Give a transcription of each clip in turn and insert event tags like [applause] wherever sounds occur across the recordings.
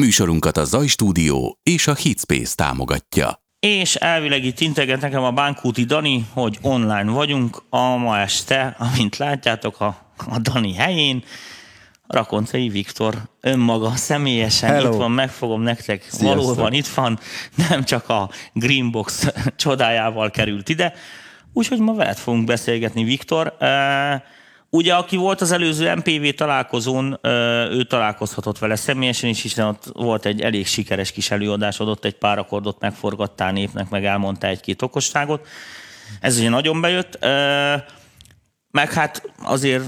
Műsorunkat a Zaj Stúdió és a Hitspace támogatja. És elvileg itt integet nekem a Bánkúti Dani, hogy online vagyunk a ma este, amint látjátok a, a Dani helyén. Rakoncai Viktor önmaga személyesen Hello. itt van, megfogom nektek, Sziasztok. valóban itt van, nem csak a Greenbox csodájával került ide. Úgyhogy ma veled fogunk beszélgetni, Viktor. Uh, Ugye, aki volt az előző MPV találkozón, ő találkozhatott vele személyesen is, hiszen ott volt egy elég sikeres kis előadásod, ott egy pár akkordot megforgattál népnek, meg elmondtál egy-két okosságot. Ez ugye nagyon bejött. Meg hát azért,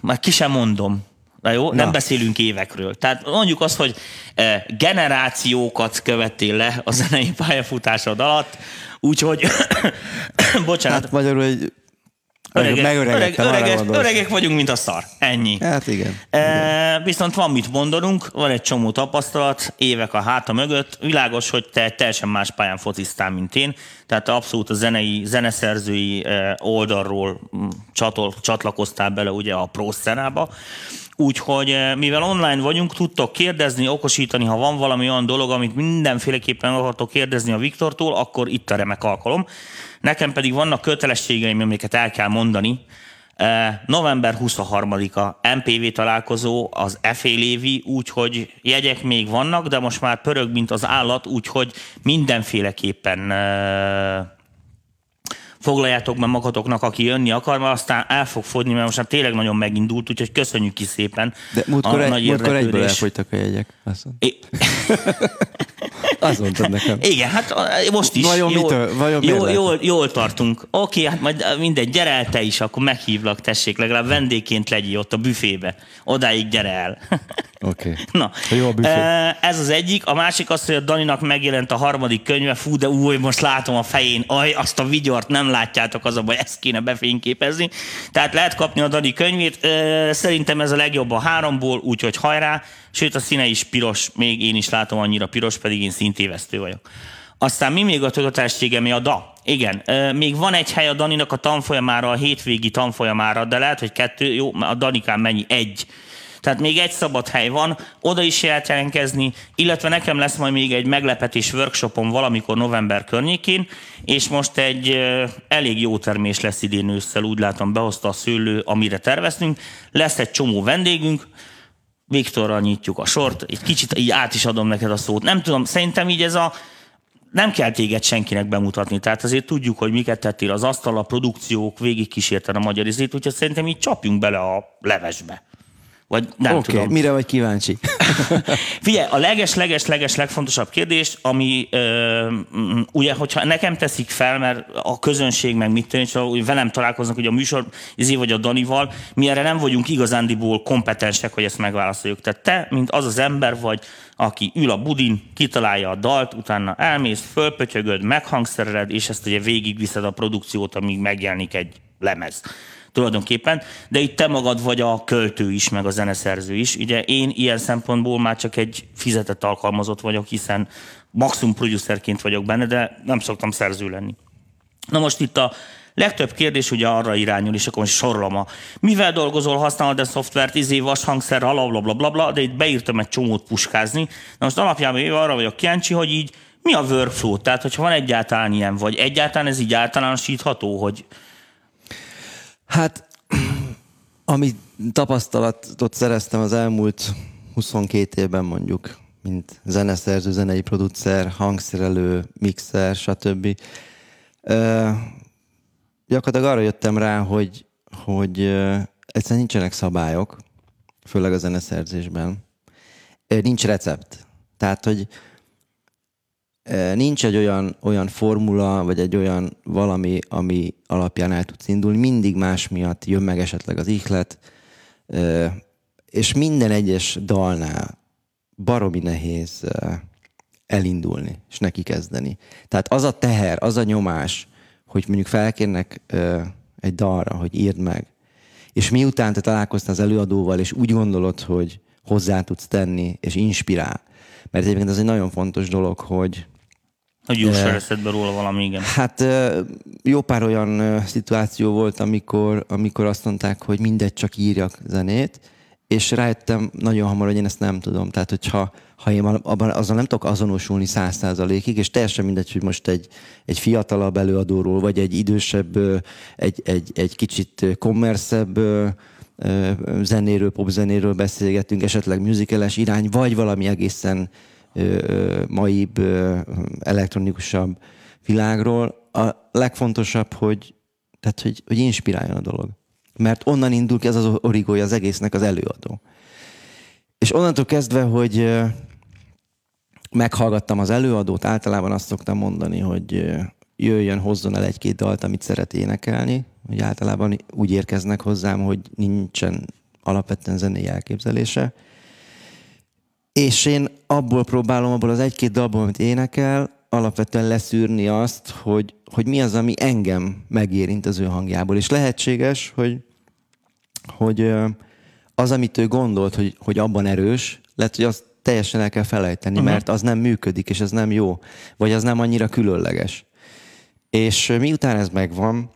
meg ki sem mondom, Na jó, nem Na. beszélünk évekről. Tehát mondjuk azt, hogy generációkat követtél le a zenei pályafutásod alatt, úgyhogy, [coughs] bocsánat, Hát magyarul egy öregek, öreg, öregek, öregek vagyunk, mint a szar. Ennyi. Hát igen. E, viszont van mit mondanunk, van egy csomó tapasztalat, évek a háta mögött. Világos, hogy te teljesen más pályán fociztál, mint én, tehát te abszolút a zenei, zeneszerzői oldalról mm, csatol, csatlakoztál bele ugye a pro szcenába. Úgyhogy mivel online vagyunk, tudtok kérdezni, okosítani, ha van valami olyan dolog, amit mindenféleképpen akartok kérdezni a Viktortól, akkor itt a remek alkalom. Nekem pedig vannak kötelességeim, amiket el kell mondani, November 23-a MPV találkozó az FA Lévi, úgyhogy jegyek még vannak, de most már pörög, mint az állat, úgyhogy mindenféleképpen foglaljátok be magatoknak, aki jönni akar, mert aztán el fog fogyni, mert most már tényleg nagyon megindult, úgyhogy köszönjük ki szépen. De múltkor, a egy, nagy múltkor egyből elfogytak a jegyek. É- [laughs] azt mondtad nekem. [laughs] Igen, hát a- most is. Vajon jól, mitől- vajon jól, jól, jól tartunk. Oké, hát majd mindegy, gyere el te is, akkor meghívlak, tessék, legalább vendégként legyél ott a büfébe. Odáig gyere el. [laughs] Oké. Na, Jó a büfé. eh, ez az egyik. A másik az, hogy a Daninak megjelent a harmadik könyve. Fú, de új, most látom a fején. Aj, azt a vigyort nem látjátok, az a baj, ezt kéne befényképezni. Tehát lehet kapni a Dani könyvét. Eh, Szerintem ez a legjobb a háromból, úgyhogy hajrá. Sőt, a színe is piros, még én is látom annyira piros, pedig én szintévesztő vagyok. Aztán mi még a tudatássége, mi a DA? Igen, ö, még van egy hely a Daninak a tanfolyamára, a hétvégi tanfolyamára, de lehet, hogy kettő, jó, a Danikán mennyi? Egy. Tehát még egy szabad hely van, oda is lehet jelentkezni, illetve nekem lesz majd még egy meglepetés workshopom valamikor november környékén, és most egy elég jó termés lesz idén ősszel, úgy látom behozta a szőlő, amire terveztünk. Lesz egy csomó vendégünk, Viktorral nyitjuk a sort, egy kicsit így át is adom neked a szót. Nem tudom, szerintem így ez a nem kell téged senkinek bemutatni, tehát azért tudjuk, hogy miket tettél az asztal, a produkciók, végig kísérted a magyar izét, úgyhogy szerintem így csapjunk bele a levesbe. Vagy nem Oké, tudom. mire vagy kíváncsi? [laughs] Figyelj, a leges-leges-leges legfontosabb kérdés, ami ö, ugye, hogyha nekem teszik fel, mert a közönség meg mit tűnik, hogy velem találkoznak, hogy a műsor izé vagy a Danival, mi erre nem vagyunk igazándiból kompetensek, hogy ezt megválaszoljuk. Tehát te, mint az az ember vagy, aki ül a budin, kitalálja a dalt, utána elmész, fölpötyögöd, meghangszereled, és ezt ugye végigviszed a produkciót, amíg megjelenik egy lemez tulajdonképpen, de itt te magad vagy a költő is, meg a zeneszerző is. Ugye én ilyen szempontból már csak egy fizetett alkalmazott vagyok, hiszen maximum producerként vagyok benne, de nem szoktam szerző lenni. Na most itt a legtöbb kérdés ugye arra irányul, és akkor most sorolom a mivel dolgozol, használod a szoftvert, izé, vashangszer, bla, bla, bla, bla, de itt beírtam egy csomót puskázni. Na most alapjában véve arra vagyok kíváncsi, hogy így mi a workflow, tehát hogyha van egyáltalán ilyen, vagy egyáltalán ez így általánosítható, hogy Hát, [clears throat] ami tapasztalatot szereztem az elmúlt 22 évben mondjuk, mint zeneszerző, zenei producer, hangszerelő, mixer, stb. Ö, gyakorlatilag arra jöttem rá, hogy, hogy ö, egyszerűen nincsenek szabályok, főleg a zeneszerzésben. Nincs recept. Tehát, hogy nincs egy olyan, olyan formula, vagy egy olyan valami, ami alapján el tudsz indulni. Mindig más miatt jön meg esetleg az ihlet, és minden egyes dalnál baromi nehéz elindulni, és neki kezdeni. Tehát az a teher, az a nyomás, hogy mondjuk felkérnek egy dalra, hogy írd meg, és miután te találkoztál az előadóval, és úgy gondolod, hogy hozzá tudsz tenni, és inspirál, mert egyébként ez egy nagyon fontos dolog, hogy hogy jusson eszedbe róla valami, igen. Hát jó pár olyan szituáció volt, amikor, amikor azt mondták, hogy mindegy, csak írjak zenét, és rájöttem nagyon hamar, hogy én ezt nem tudom. Tehát, hogyha ha én abban, azon nem tudok azonosulni száz százalékig, és teljesen mindegy, hogy most egy, egy fiatalabb előadóról, vagy egy idősebb, egy, egy, egy kicsit kommerszebb zenéről, popzenéről beszélgetünk, esetleg musicales irány, vagy valami egészen maibb, elektronikusabb világról. A legfontosabb, hogy, tehát, hogy, hogy inspiráljon a dolog. Mert onnan indul ki ez az origója az egésznek az előadó. És onnantól kezdve, hogy meghallgattam az előadót, általában azt szoktam mondani, hogy jöjjön, hozzon el egy-két dalt, amit szeret énekelni, hogy általában úgy érkeznek hozzám, hogy nincsen alapvetően zenei elképzelése. És én abból próbálom, abból az egy-két dalból, amit énekel, alapvetően leszűrni azt, hogy, hogy mi az, ami engem megérint az ő hangjából. És lehetséges, hogy, hogy az, amit ő gondolt, hogy, hogy abban erős, lehet, hogy azt teljesen el kell felejteni, uh-huh. mert az nem működik, és ez nem jó, vagy az nem annyira különleges. És miután ez megvan,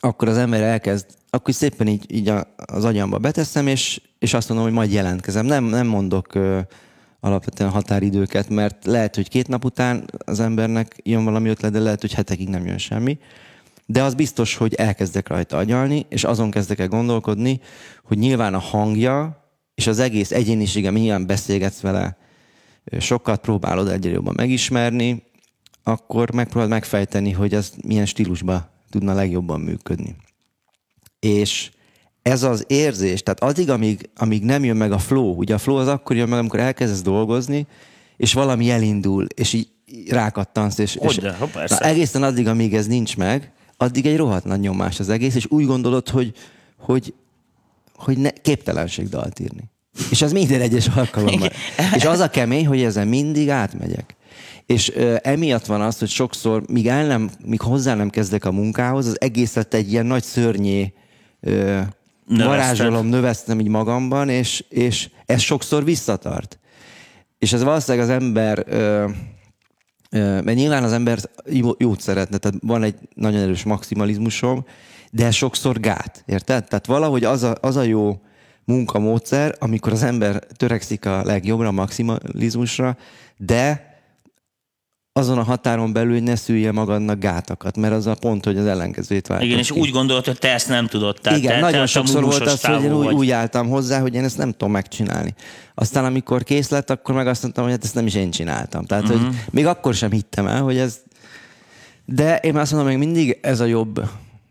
akkor az ember elkezd, akkor szépen így, így az agyamba beteszem, és, és azt mondom, hogy majd jelentkezem. Nem, nem mondok ö, alapvetően határidőket, mert lehet, hogy két nap után az embernek jön valami ötlet, de lehet, hogy hetekig nem jön semmi. De az biztos, hogy elkezdek rajta agyalni, és azon kezdek el gondolkodni, hogy nyilván a hangja és az egész egyénisége, milyen beszélgetsz vele, sokat próbálod egyre jobban megismerni, akkor megpróbálod megfejteni, hogy ez milyen stílusba tudna legjobban működni. És ez az érzés, tehát addig, amíg, amíg nem jön meg a flow, ugye a flow az akkor jön meg, amikor elkezdesz dolgozni, és valami elindul, és így rákattansz, és, Hogy és de, ha, persze. na, egészen addig, amíg ez nincs meg, addig egy rohadt nagy nyomás az egész, és úgy gondolod, hogy, hogy, hogy ne, képtelenség dalt írni. És ez minden egyes alkalommal. és az a kemény, hogy ezen mindig átmegyek. És ö, emiatt van az, hogy sokszor, míg, el nem, míg hozzá nem kezdek a munkához, az egészet egy ilyen nagy szörnyé ö, varázsolom, növesztem így magamban, és, és ez sokszor visszatart. És ez valószínűleg az ember, ö, ö, mert nyilván az ember jó- jót szeretne, tehát van egy nagyon erős maximalizmusom, de ez sokszor gát, érted? Tehát valahogy az a, az a jó munkamódszer, amikor az ember törekszik a legjobbra, a maximalizmusra, de azon a határon belül, hogy ne szülje magadnak gátakat, mert az a pont, hogy az ellenkezőjét váltod Igen, és ki. úgy gondolod, hogy te ezt nem tudod. Tehát Igen, te, nagyon te sokszor volt az, hogy én úgy, úgy álltam hozzá, hogy én ezt nem tudom megcsinálni. Aztán amikor kész lett, akkor meg azt mondtam, hogy hát ezt nem is én csináltam. Tehát, Mhm. uh-huh. hogy még akkor sem hittem el, hogy ez... De én azt mondom, még mindig ez a jobb.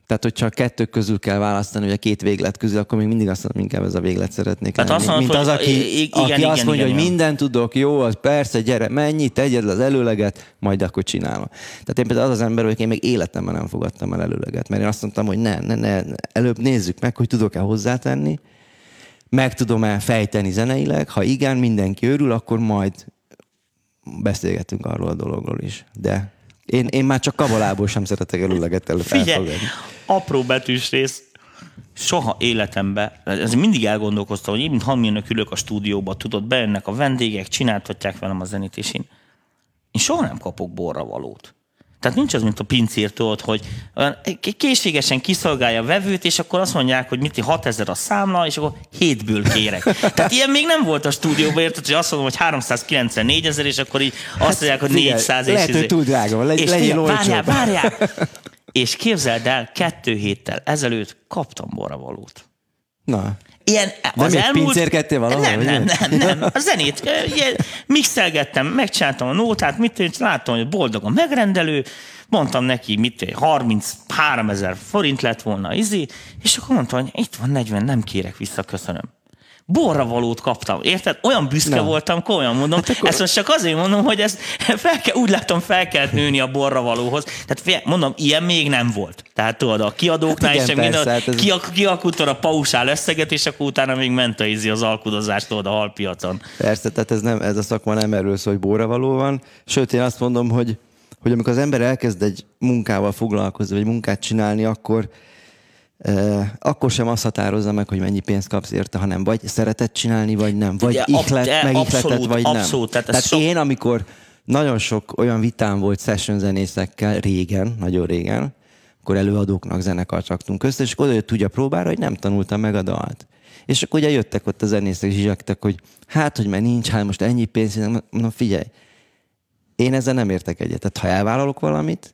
Tehát, hogyha a kettő közül kell választani, vagy a két véglet közül, akkor még mindig azt mondom, inkább ez a véglet szeretnék Tehát lenni. azt mondod, Mint az, aki, igen, aki igen, azt mondja, igen, hogy igen. mindent tudok, jó, az persze, gyere, mennyi, tegyed le az előleget, majd akkor csinálom. Tehát én például az az ember, hogy én még életemben nem fogadtam el előleget, mert én azt mondtam, hogy ne, ne, ne, előbb nézzük meg, hogy tudok-e hozzátenni, meg tudom-e fejteni zeneileg, ha igen, mindenki örül, akkor majd beszélgetünk arról a dologról is. De én, én már csak kabalából sem szeretek előleget elő Figyelj, apró betűs rész. Soha életemben, ez mindig elgondolkoztam, hogy én, mint hangmérnök ülök a stúdióba, tudod, bejönnek a vendégek, csináltatják velem a zenét, és én, én soha nem kapok borra valót. Tehát nincs az, mint a pincértől, ott, hogy olyan készségesen kiszolgálja a vevőt, és akkor azt mondják, hogy mit 6000 a számla, és akkor hétből kérek. Tehát ilyen még nem volt a stúdióban, érted, hogy azt mondom, hogy 394 ezer, és akkor így azt mondják, hogy figyelj, 400 és lehet, hogy túl drága van, legy- És legyél. Várjál, várjál! És képzeld el, kettő héttel ezelőtt kaptam borravalót. Na, Ilyen, Nem az elmúlt... pincérkedtél valahol, Nem, nem, nem, nem. A zenét ilyen, mixelgettem, megcsináltam a nótát, mit én láttam, hogy boldog a megrendelő, mondtam neki, mit én, 33 ezer forint lett volna izi, és akkor mondta, hogy itt van 40, nem kérek vissza, köszönöm. Borra valót kaptam, érted? Olyan büszke Na. voltam, komolyan mondom. Hát akkor... Ezt most csak azért mondom, hogy ez [laughs] fel kell, úgy látom, fel kellett nőni a borra valóhoz. Tehát mondom, ilyen még nem volt. Tehát tudod, a kiadóknál Hát igen, sem minden, persze, hát ez- ki, kialkutod a pausál összeget, és akkor utána még ment a izi az alkudozást tudod a halpiacon. Persze, tehát ez, nem, ez a szakma nem erről szól, hogy bóravaló van. Sőt, én azt mondom, hogy, hogy amikor az ember elkezd egy munkával foglalkozni, vagy munkát csinálni, akkor akkor sem azt határozza meg, hogy mennyi pénzt kapsz érte, hanem vagy szereted csinálni, vagy nem. Vagy Ugye, ab- ihlet, de megihleted, abszolút, vagy nem. abszolút, tehát tehát sok- én, amikor nagyon sok olyan vitám volt session zenészekkel régen, nagyon régen, akkor előadóknak zenekart raktunk össze, és oda jött úgy a próbára, hogy nem tanultam meg a dalt. És akkor ugye jöttek ott a zenészek, zsizsaktak, hogy hát, hogy már nincs, hát most ennyi pénz, na figyelj, én ezzel nem értek egyet. Tehát ha elvállalok valamit,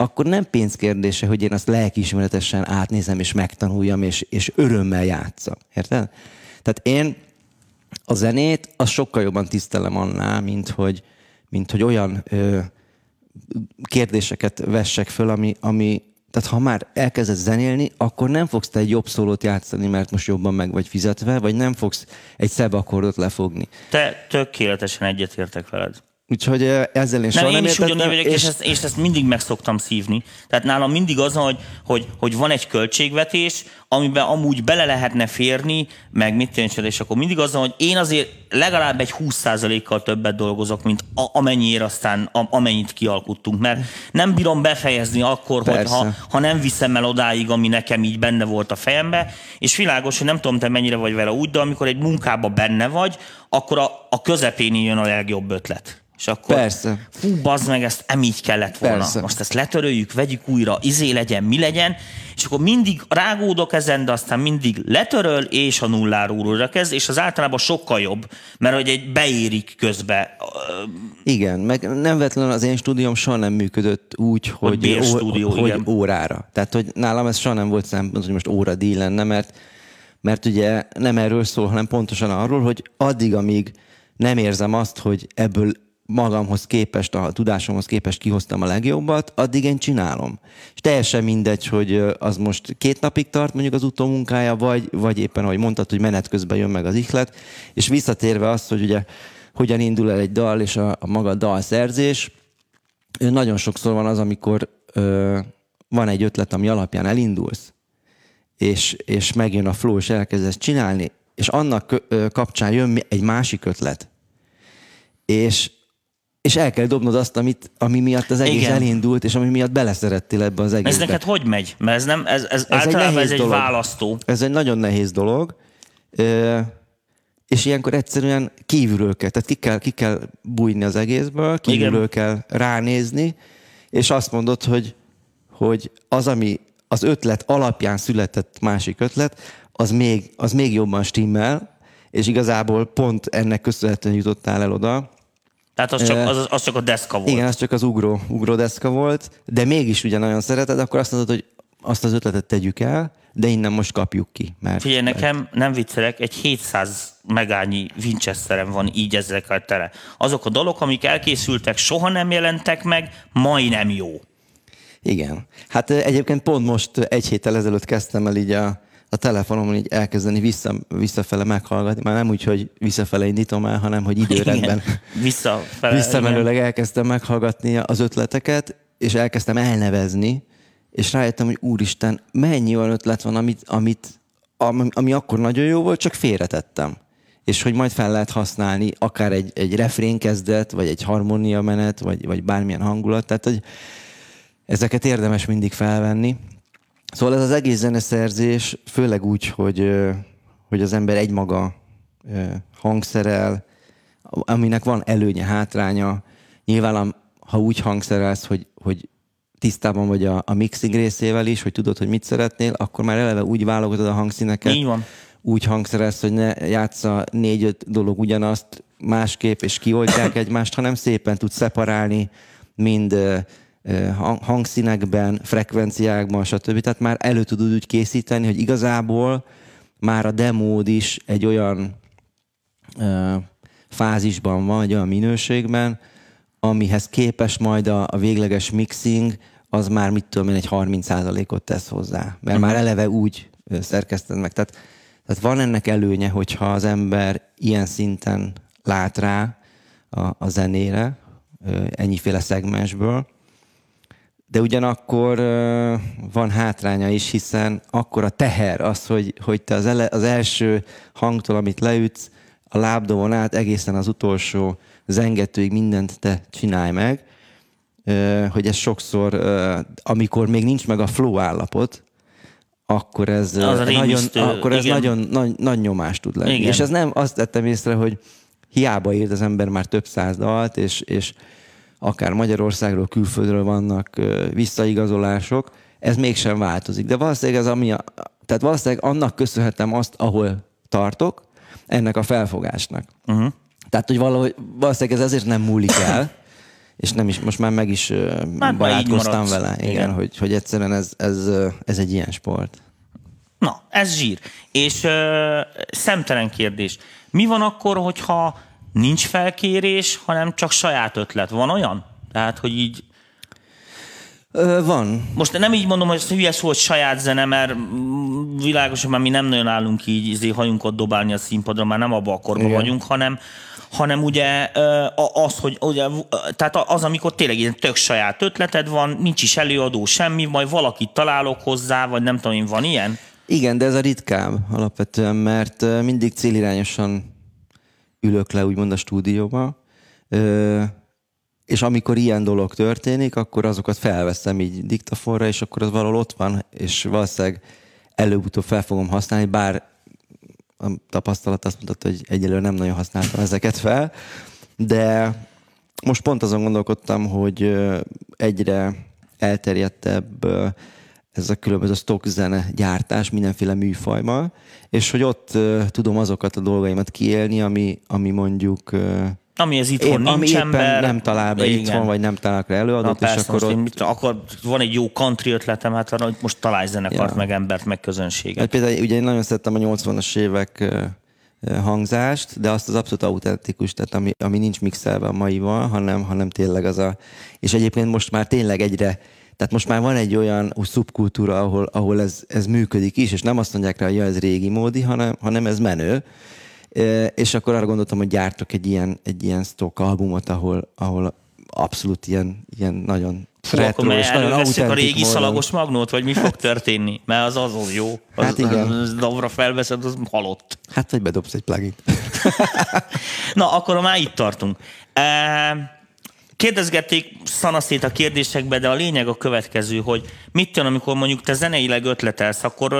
akkor nem pénzkérdése, hogy én azt lelkiismeretesen átnézem és megtanuljam, és, és örömmel játszom. Érted? Tehát én a zenét azt sokkal jobban tisztelem annál, mint hogy, mint hogy olyan ö, kérdéseket vessek föl, ami, ami, tehát ha már elkezdesz zenélni, akkor nem fogsz te egy jobb szólót játszani, mert most jobban meg vagy fizetve, vagy nem fogsz egy szebb akkordot lefogni. Te tökéletesen egyetértek veled. Úgyhogy ezzel én nem, soha én nem is ugyanúgy vagyok, és... és, ezt, és ezt mindig meg szoktam szívni. Tehát nálam mindig az, hogy, hogy, hogy van egy költségvetés, amiben amúgy bele lehetne férni, meg mit tűncsen, és akkor mindig az, hogy én azért legalább egy 20%-kal többet dolgozok, mint a, amennyiért aztán, a, amennyit kialkuttunk, mert nem bírom befejezni akkor, hogy ha, ha nem viszem el odáig, ami nekem így benne volt a fejembe, és világos, hogy nem tudom, te mennyire vagy vele úgy, de amikor egy munkába benne vagy, akkor a, a közepén jön a legjobb ötlet. És akkor, Persze. Hú, bazd meg, ezt nem így kellett volna. Persze. Most ezt letöröljük, vegyük újra, izé legyen, mi legyen, és akkor mindig rágódok ezen, de aztán mindig letöröl, és a nulláról újra kezd, és az általában sokkal jobb, mert hogy egy beérik közbe. Igen, meg nem vetlenül az én stúdióm soha nem működött úgy, hogy, bérstúdió, hogy igen. órára. Tehát, hogy nálam ez soha nem volt szempont, hogy most óra díj lenne, mert, mert ugye nem erről szól, hanem pontosan arról, hogy addig, amíg nem érzem azt, hogy ebből magamhoz képest, a tudásomhoz képest kihoztam a legjobbat, addig én csinálom. És teljesen mindegy, hogy az most két napig tart mondjuk az utómunkája, vagy, vagy éppen, ahogy mondtad, hogy menet közben jön meg az ihlet, és visszatérve azt, hogy ugye hogyan indul el egy dal és a, a maga dalszerzés, nagyon sokszor van az, amikor ö, van egy ötlet, ami alapján elindulsz, és, és megjön a flow, és elkezdesz csinálni, és annak kapcsán jön egy másik ötlet, és és el kell dobnod azt, amit, ami miatt az egész Igen. elindult, és ami miatt beleszerettél ebbe az egészbe. Ez neked hogy megy? Mert ez, nem, ez, ez, Ez egy általában nehéz ez egy dolog. választó. Ez egy nagyon nehéz dolog, és ilyenkor egyszerűen kívülről kell, tehát ki kell, ki kell bújni az egészből, kívülről Igen. kell ránézni, és azt mondod, hogy, hogy az, ami az ötlet alapján született másik ötlet, az még, az még jobban stimmel, és igazából pont ennek köszönhetően jutottál el oda, Tehát az csak, az, az csak a deszka volt. Igen, az csak az ugró, ugródeszka volt, de mégis ugye nagyon szereted, akkor azt mondod, hogy azt az ötletet tegyük el, de innen most kapjuk ki. Mert, Figyelj, nekem nem viccelek, egy 700 megányi Winchesterem van így ezekkel tele. Azok a dalok, amik elkészültek, soha nem jelentek meg, majdnem jó. Igen. Hát egyébként pont most egy héttel ezelőtt kezdtem el így a, a telefonomon így elkezdeni vissza, visszafele meghallgatni. Már nem úgy, hogy visszafele indítom el, hanem hogy időrendben. Igen. Visszafele. Visszamenőleg elkezdtem meghallgatni az ötleteket, és elkezdtem elnevezni, és rájöttem, hogy úristen, mennyi olyan ötlet van, amit, amit, ami, ami akkor nagyon jó volt, csak félretettem. És hogy majd fel lehet használni akár egy, egy refrénkezdet, vagy egy harmónia menet, vagy, vagy bármilyen hangulat. Tehát, hogy ezeket érdemes mindig felvenni. Szóval ez az egész zeneszerzés, főleg úgy, hogy, hogy az ember egymaga hangszerel, aminek van előnye, hátránya. Nyilván, ha úgy hangszerelsz, hogy, hogy tisztában vagy a, a mixing részével is, hogy tudod, hogy mit szeretnél, akkor már eleve úgy válogatod a hangszíneket, Így van. úgy hangszerelsz, hogy ne játsza négy-öt dolog ugyanazt másképp, és kioltják [coughs] egymást, hanem szépen tudsz szeparálni mind hangszínekben, frekvenciákban, stb. Tehát már elő tudod úgy készíteni, hogy igazából már a demód is egy olyan ö, fázisban van, egy olyan minőségben, amihez képes majd a, a végleges mixing, az már mit tudom én, egy 30%-ot tesz hozzá. Mert már eleve úgy szerkeszted meg. Tehát, tehát van ennek előnye, hogyha az ember ilyen szinten lát rá a, a zenére, ö, ennyiféle szegmensből, de ugyanakkor van hátránya is, hiszen akkor a teher az, hogy, hogy te az, ele, az első hangtól, amit leütsz, a lábdobon át egészen az utolsó zengetőig mindent te csinálj meg, hogy ez sokszor, amikor még nincs meg a flow állapot, akkor ez, Az nagyon, akkor ez igen. nagyon nagy, nagy nyomás tud lenni. Igen. És ez nem, azt tettem észre, hogy hiába írt az ember már több száz dalt, és, és akár Magyarországról, külföldről vannak visszaigazolások, ez mégsem változik. De valószínűleg ez ami, a, tehát valószínűleg annak köszönhetem azt, ahol tartok ennek a felfogásnak. Uh-huh. Tehát, hogy valahogy valószínűleg ez ezért nem múlik el, és nem is, most már meg is már barátkoztam vele, igen, igen. Hogy, hogy egyszerűen ez, ez, ez egy ilyen sport. Na, ez zsír. És ö, szemtelen kérdés. Mi van akkor, hogyha nincs felkérés, hanem csak saját ötlet? Van olyan? Tehát, hogy így Ö, van. Most nem így mondom, hogy ez hülye szó, hogy saját zene, mert világosan már mi nem nagyon állunk így izé, hajunkat dobálni a színpadra, már nem abban a korban Igen. vagyunk, hanem, hanem ugye az, hogy ugye, tehát az, amikor tényleg ilyen tök saját ötleted van, nincs is előadó semmi, majd valakit találok hozzá, vagy nem tudom én, van ilyen? Igen, de ez a ritkább alapvetően, mert mindig célirányosan ülök le úgymond a stúdióba, és amikor ilyen dolog történik, akkor azokat felveszem így diktafonra, és akkor az valahol ott van, és valószínűleg előbb-utóbb fel fogom használni, bár a tapasztalat azt mutatta, hogy egyelőre nem nagyon használtam ezeket fel, de most pont azon gondolkodtam, hogy egyre elterjedtebb ez a különböző stock zene gyártás mindenféle műfajmal, és hogy ott tudom azokat a dolgaimat kiélni, ami, ami mondjuk ami ez itthon Én, nincs ami ember. nem talál be Igen. itthon, vagy nem talál rá előadót, Na, és akkor ott... mit, akkor van egy jó country ötletem, hát arra, hogy most találj zenekart, ja. meg embert, meg közönséget. Hát például ugye én nagyon szerettem a 80-as évek hangzást, de azt az abszolút autentikus, tehát ami, ami nincs mixelve a maival, hanem, hanem tényleg az a... És egyébként most már tényleg egyre tehát most már van egy olyan szubkultúra, ahol, ahol ez, ez működik is, és nem azt mondják rá, hogy ja, ez régi módi, hanem, hanem ez menő. És akkor arra gondoltam, hogy gyártok egy ilyen, egy ilyen stock albumot, ahol, ahol abszolút ilyen, ilyen nagyon Hú, akkor és nagyon a régi módon. szalagos magnót, vagy mi fog történni? Mert az az, az jó. Az, hát igen. Az, dobra felveszed, az halott. Hát, vagy bedobsz egy plugin. [laughs] Na, akkor már itt tartunk. E- Kérdezgették szanaszét a kérdésekbe, de a lényeg a következő, hogy mit jön, amikor mondjuk te zeneileg ötletelsz, akkor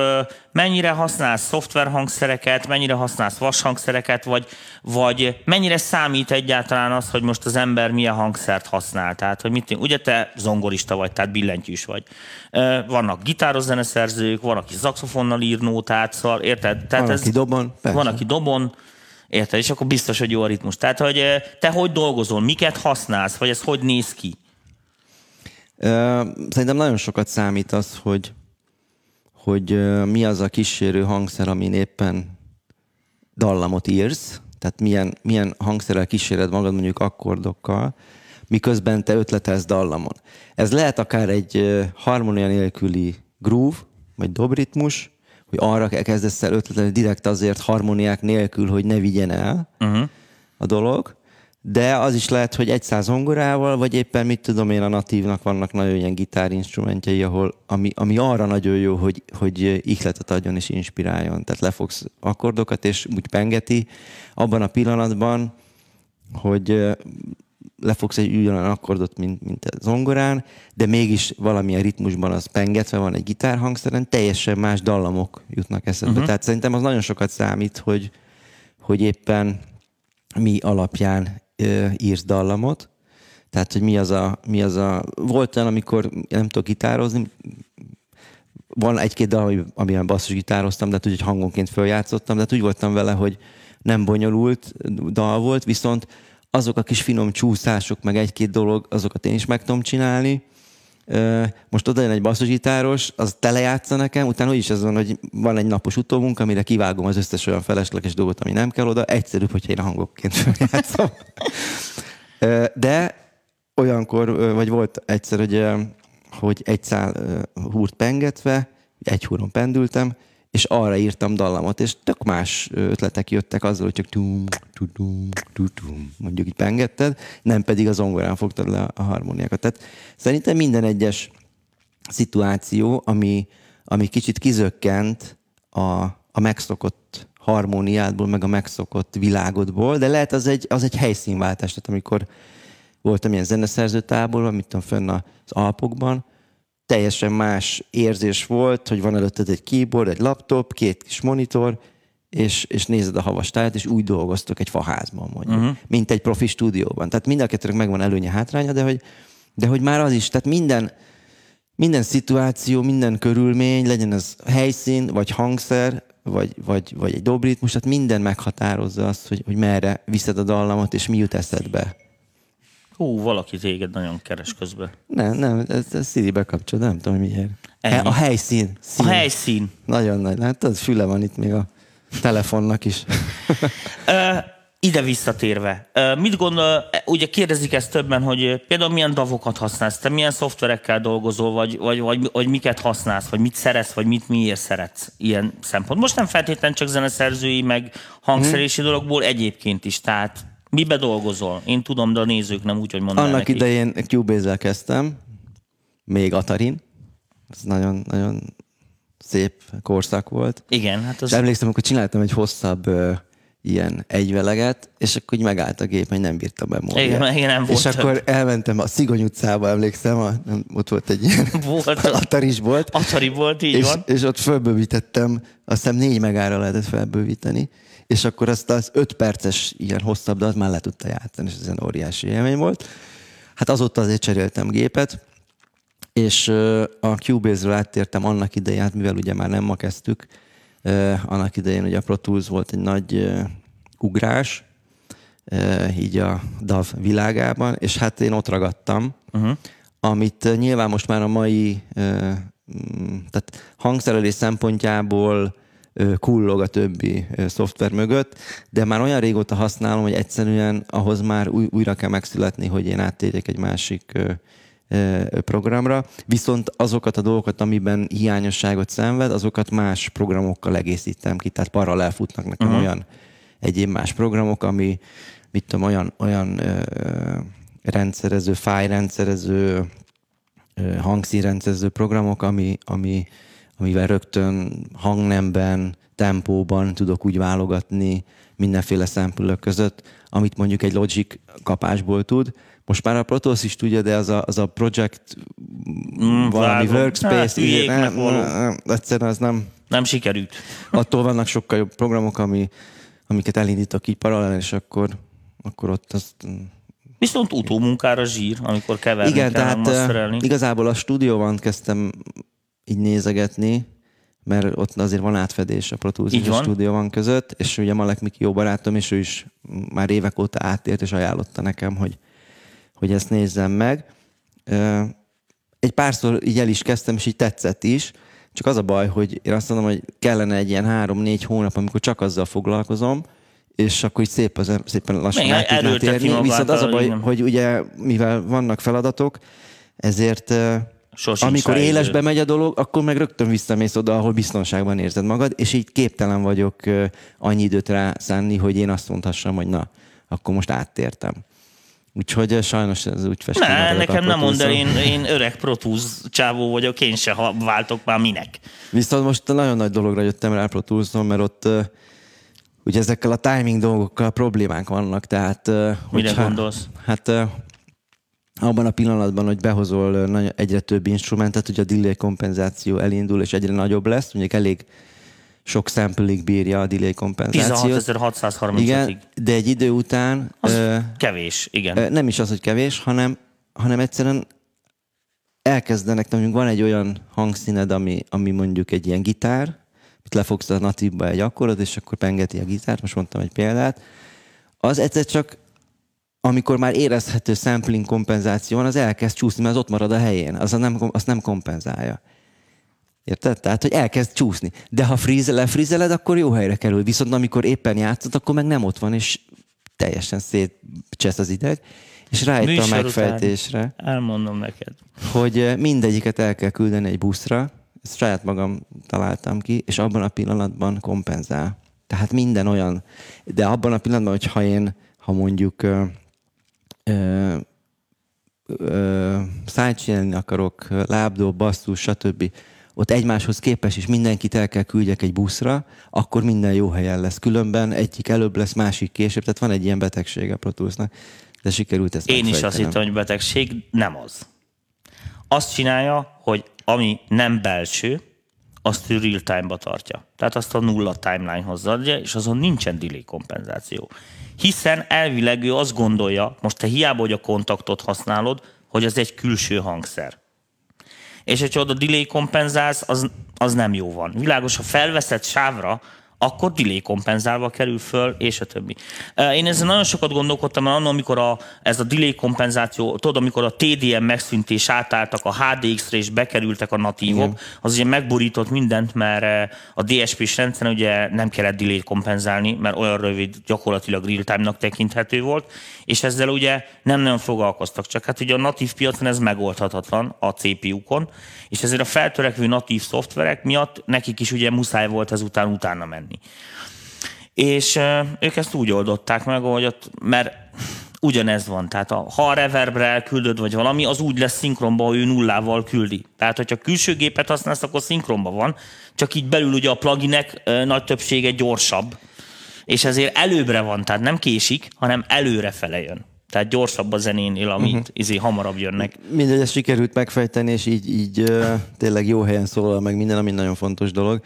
mennyire használsz szoftverhangszereket, mennyire használsz vashangszereket, vagy, vagy mennyire számít egyáltalán az, hogy most az ember milyen hangszert használ. Tehát, hogy mit, ugye te zongorista vagy, tehát billentyűs vagy. Vannak gitáros zeneszerzők, van, aki szaxofonnal ír nótát, szóval érted? Tehát van, ez, aki dobon. Persze. Van, aki dobon. Érted? És akkor biztos, hogy jó a ritmus. Tehát, hogy te hogy dolgozol, miket használsz, vagy ez hogy néz ki? Szerintem nagyon sokat számít az, hogy, hogy mi az a kísérő hangszer, amin éppen dallamot írsz, tehát milyen, milyen hangszerrel kíséred magad mondjuk akkordokkal, miközben te ötletelsz dallamon. Ez lehet akár egy harmónia nélküli groove, vagy dobritmus, hogy arra kezdesz el ötletelni direkt azért harmóniák nélkül, hogy ne vigyen el uh-huh. a dolog, de az is lehet, hogy egy száz zongorával, vagy éppen mit tudom én, a natívnak vannak nagyon ilyen gitárinstrumentjei, ahol, ami, ami arra nagyon jó, hogy, hogy ihletet adjon és inspiráljon. Tehát lefogsz akkordokat, és úgy pengeti abban a pillanatban, hogy lefogsz egy ugyanolyan akkordot, mint, mint a zongorán, de mégis valamilyen ritmusban az pengetve van egy gitárhangszeren, teljesen más dallamok jutnak eszedbe. Uh-huh. Tehát szerintem az nagyon sokat számít, hogy, hogy éppen mi alapján ö, írsz dallamot, tehát, hogy mi az a, mi az a... Volt olyan, amikor nem tudok gitározni, van egy-két dal, amiben basszus gitároztam, de hát úgy, hogy hangonként följátszottam, de hát úgy voltam vele, hogy nem bonyolult dal volt, viszont azok a kis finom csúszások, meg egy-két dolog, azokat én is meg tudom csinálni. Most oda jön egy basszusgitáros, az telejátsza nekem, utána is ez van, hogy van egy napos utómunk, amire kivágom az összes olyan felesleges dolgot, ami nem kell oda. Egyszerűbb, hogyha én hangokként játszom. De olyankor, vagy volt egyszer, hogy, hogy egy szál húrt pengetve, egy húron pendültem, és arra írtam dallamot, és tök más ötletek jöttek azzal, hogy csak tum, tum, tum, tum, mondjuk így pengetted, nem pedig az zongorán fogtad le a harmóniákat. Tehát szerintem minden egyes szituáció, ami, ami kicsit kizökkent a, a megszokott harmóniádból, meg a megszokott világodból, de lehet az egy, az egy helyszínváltás. Tehát amikor voltam ilyen zeneszerző táborban, amit tudom, fönn az Alpokban, teljesen más érzés volt, hogy van előtted egy keyboard, egy laptop, két kis monitor, és, és nézed a havas tájat, és úgy dolgoztok egy faházban mondjuk, uh-huh. mint egy profi stúdióban. Tehát mind a kettőnek megvan előnye, hátránya, de hogy, de hogy már az is, tehát minden, minden szituáció, minden körülmény, legyen ez helyszín vagy hangszer, vagy, vagy, vagy egy dobritmus, tehát minden meghatározza azt, hogy, hogy merre viszed a dallamot, és mi jut eszedbe. Hú, valaki téged nagyon keres közben. Nem, nem, ez, ez Siri bekapcsol, nem tudom miért. Ennyi. A helyszín. A Szín. helyszín. Nagyon nagy. Látod, füle van itt még a telefonnak is. Ide visszatérve, mit gondol, ugye kérdezik ezt többen, hogy például milyen davokat használsz, te milyen szoftverekkel dolgozol, vagy, vagy, vagy, vagy miket használsz, vagy mit szeretsz, vagy mit miért szeretsz ilyen szempont. Most nem feltétlenül csak zeneszerzői, meg hangszerési Mhm. dologból, egyébként is, tehát mibe dolgozol? Én tudom, de a nézők nem úgy, hogy mondanak Annak neki. idején Cubase-zel kezdtem, még Atarin. Ez nagyon, nagyon szép korszak volt. Igen, hát az... És emlékszem, amikor csináltam egy hosszabb ö, ilyen egyveleget, és akkor így megállt a gép, hogy nem bírtam memóriát. Igen, igen, nem volt És akkor elmentem a Szigony utcába, emlékszem, a, nem, ott volt egy ilyen [laughs] Volt. [laughs] Ataris volt. Atari volt, így és, van. és ott fölbővítettem, azt hiszem négy megára lehetett felbővíteni, és akkor azt az öt perces ilyen hosszabb dalt már le tudta játszani, és ez egy óriási élmény volt. Hát azóta azért cseréltem gépet, és a Cubase-ről áttértem annak idején, hát mivel ugye már nem ma kezdtük, annak idején ugye a Pro Tools volt egy nagy ugrás, így a DAV világában, és hát én ott ragadtam, uh-huh. amit nyilván most már a mai tehát hangszerelés szempontjából kullog a többi szoftver mögött, de már olyan régóta használom, hogy egyszerűen ahhoz már új, újra kell megszületni, hogy én áttérjek egy másik programra, viszont azokat a dolgokat, amiben hiányosságot szenved, azokat más programokkal egészítem ki, tehát paralel futnak nekem uh-huh. olyan egyéb más programok, ami, mit tudom, olyan, olyan ö, rendszerező, fájrendszerező, hangszínrendszerző programok, ami, ami, amivel rögtön hangnemben, tempóban tudok úgy válogatni mindenféle szempülök között, amit mondjuk egy Logic kapásból tud. Most már a Pro Tools is tudja, de az a, az a project Mm, valami vágom. workspace, Hát, így, nem, nem, egyszerűen az nem, Nem sikerült. attól vannak sokkal jobb programok, ami, amiket elindítok így paralel, és akkor, akkor ott azt... Viszont utómunkára zsír, amikor keverni Igen, kell, tehát masterelni. uh, igazából a stúdióban kezdtem így nézegetni, mert ott azért van átfedés a Pro Tools és a van. stúdióban között, és ugye Malek Miki jó barátom, és ő is már évek óta átért, és ajánlotta nekem, hogy, hogy ezt nézzem meg. Egy párszor így el is kezdtem, és így tetszett is, csak az a baj, hogy én azt mondom, hogy kellene egy ilyen három-négy hónap, amikor csak azzal foglalkozom, és akkor így szép az, szépen lassan Igen, át tudná erőlteti térni. Viszont az a baj, hogy ugye, mivel vannak feladatok, ezért Sosincs amikor élesbe megy a dolog, akkor meg rögtön visszamész oda, ahol biztonságban érzed magad, és így képtelen vagyok annyi időt rá szánni, hogy én azt mondhassam, hogy na, akkor most áttértem. Úgyhogy sajnos ez úgy festi Ne, nekem nem mondd el, én, én öreg protúz csávó vagyok, én se ha váltok már minek. Viszont most nagyon nagy dologra jöttem rá Pro Tools-on, mert ott ugye ezekkel a timing dolgokkal problémák vannak, tehát... Mire hogyha- gondolsz? Hát abban a pillanatban, hogy behozol nagy- egyre több instrumentet, hogy a delay kompenzáció elindul, és egyre nagyobb lesz, mondjuk elég sok sampling bírja a delay kompenzációt. 16.635-ig. Igen, de egy idő után Az ö, kevés, igen. ö, nem is az, hogy kevés, hanem, hanem egyszerűen elkezdenek, mondjuk van egy olyan hangszíned, ami, ami mondjuk egy ilyen gitár, itt lefogsz a natívba egy akkordot, és akkor pengeti a gitárt, most mondtam egy példát, az egyszer csak amikor már érezhető sampling kompenzáció van, az elkezd csúszni, mert az ott marad a helyén. Az nem, azt nem kompenzálja. Érted? Tehát, hogy elkezd csúszni. De ha freeze, lefrizeled, akkor jó helyre kerül. Viszont amikor éppen játszott, akkor meg nem ott van, és teljesen szétcsesz az ideg. És rájött a után megfejtésre, Elmondom neked. hogy eh, mindegyiket el kell küldeni egy buszra, ezt saját magam találtam ki, és abban a pillanatban kompenzál. Tehát minden olyan, de abban a pillanatban, hogyha én, ha mondjuk ö, ö, sidechain akarok, lábdó, basszus, stb., ott egymáshoz képes is mindenkit el kell küldjek egy buszra, akkor minden jó helyen lesz. Különben egyik előbb lesz, másik később. Tehát van egy ilyen betegsége a de sikerült ezt Én is azt hittem, hogy betegség, nem az. Azt csinálja, hogy ami nem belső, azt ő real time-ba tartja. Tehát azt a nulla timeline-hoz adja, és azon nincsen delay kompenzáció. Hiszen elvileg ő azt gondolja, most te hiába, hogy a kontaktot használod, hogy az egy külső hangszer. és hogyha oda delay kompenzálsz, az, az nem jó van. Világos, ha felveszed sávra, akkor delay kompenzálva kerül föl, és a többi. Én ezzel nagyon sokat gondolkodtam, mert annak, amikor a, ez a delay kompenzáció, tudod, amikor a TDM megszűnt és átálltak a HDX-re és bekerültek a natívok, Igen. az ugye megborított mindent, mert a DSP-s rendszeren ugye nem kellett delay kompenzálni, mert olyan rövid, gyakorlatilag real-time-nak tekinthető volt, és ezzel ugye nem nagyon foglalkoztak, csak hát ugye a natív piacon ez megoldhatatlan a CPU-kon, és ezért a feltörekvő natív szoftverek miatt nekik is ugye muszáj volt ezután utána menni. És ők ezt úgy oldották meg, hogy ott, mert ugyanez van. Tehát a, ha a reverbre elküldöd, vagy valami, az úgy lesz szinkronba, hogy ő nullával küldi. Tehát, hogyha külső gépet használsz, akkor szinkronba van, csak így belül ugye a pluginek nagy többsége gyorsabb, és ezért előbbre van, tehát nem késik, hanem előre fele jön. Tehát gyorsabb a zenénél, amit uh-huh. izé hamarabb jönnek. Mindegy, ezt sikerült megfejteni, és így, így tényleg jó helyen szólal meg minden, ami nagyon fontos dolog.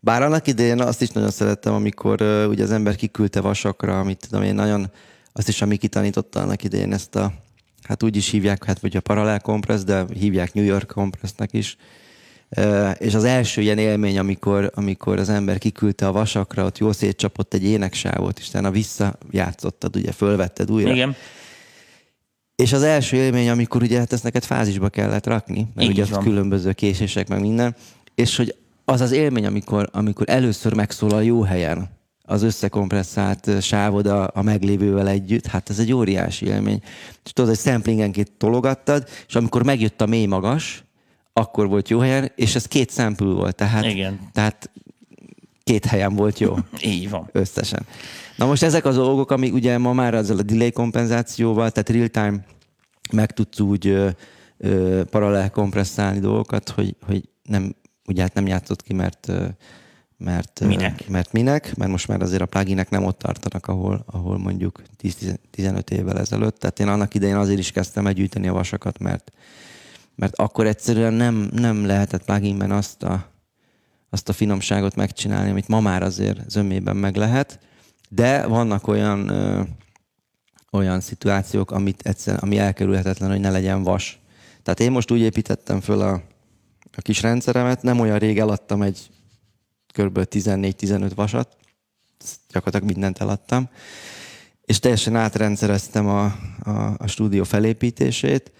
Bár annak idején azt is nagyon szerettem, amikor uh, ugye az ember kiküldte vasakra, amit tudom én nagyon, azt is, ami kitanította annak idején ezt a, hát úgy is hívják, hát vagy a paralel kompressz, de hívják New York kompressznek is. Uh, és az első ilyen élmény, amikor, amikor az ember kiküldte a vasakra, ott jól szétcsapott egy éneksávot, és utána visszajátszottad, ugye fölvetted újra. Igen. És az első élmény, amikor ugye hát ezt neked fázisba kellett rakni, mert Így ugye van. különböző késések, meg minden, és hogy az az élmény, amikor, amikor először megszólal jó helyen az összekompresszált sávod a, a meglévővel együtt, hát ez egy óriási élmény. És tudod, hogy samplingenként tologattad, és amikor megjött a mély magas, akkor volt jó helyen, és ez két sample volt, tehát, Igen. tehát két helyen volt jó. [laughs] Így van. Összesen. Na most ezek az dolgok, amik ugye ma már ezzel a delay kompenzációval, tehát real-time meg tudsz úgy ö, ö, paralel kompresszálni dolgokat, hogy, hogy nem, ugye hát nem játszott ki, mert mert minek? mert minek, mert most már azért a pluginek nem ott tartanak, ahol, ahol mondjuk 10-15 évvel ezelőtt. Tehát én annak idején azért is kezdtem együtteni a vasakat, mert, mert akkor egyszerűen nem, nem lehetett pluginben azt a, azt a finomságot megcsinálni, amit ma már azért zömében meg lehet. De vannak olyan, ö, olyan szituációk, amit egyszer, ami elkerülhetetlen, hogy ne legyen vas. Tehát én most úgy építettem föl a, a kis rendszeremet, nem olyan rég eladtam egy kb. 14-15 vasat, gyakorlatilag mindent eladtam, és teljesen átrendszereztem a, a, a stúdió felépítését.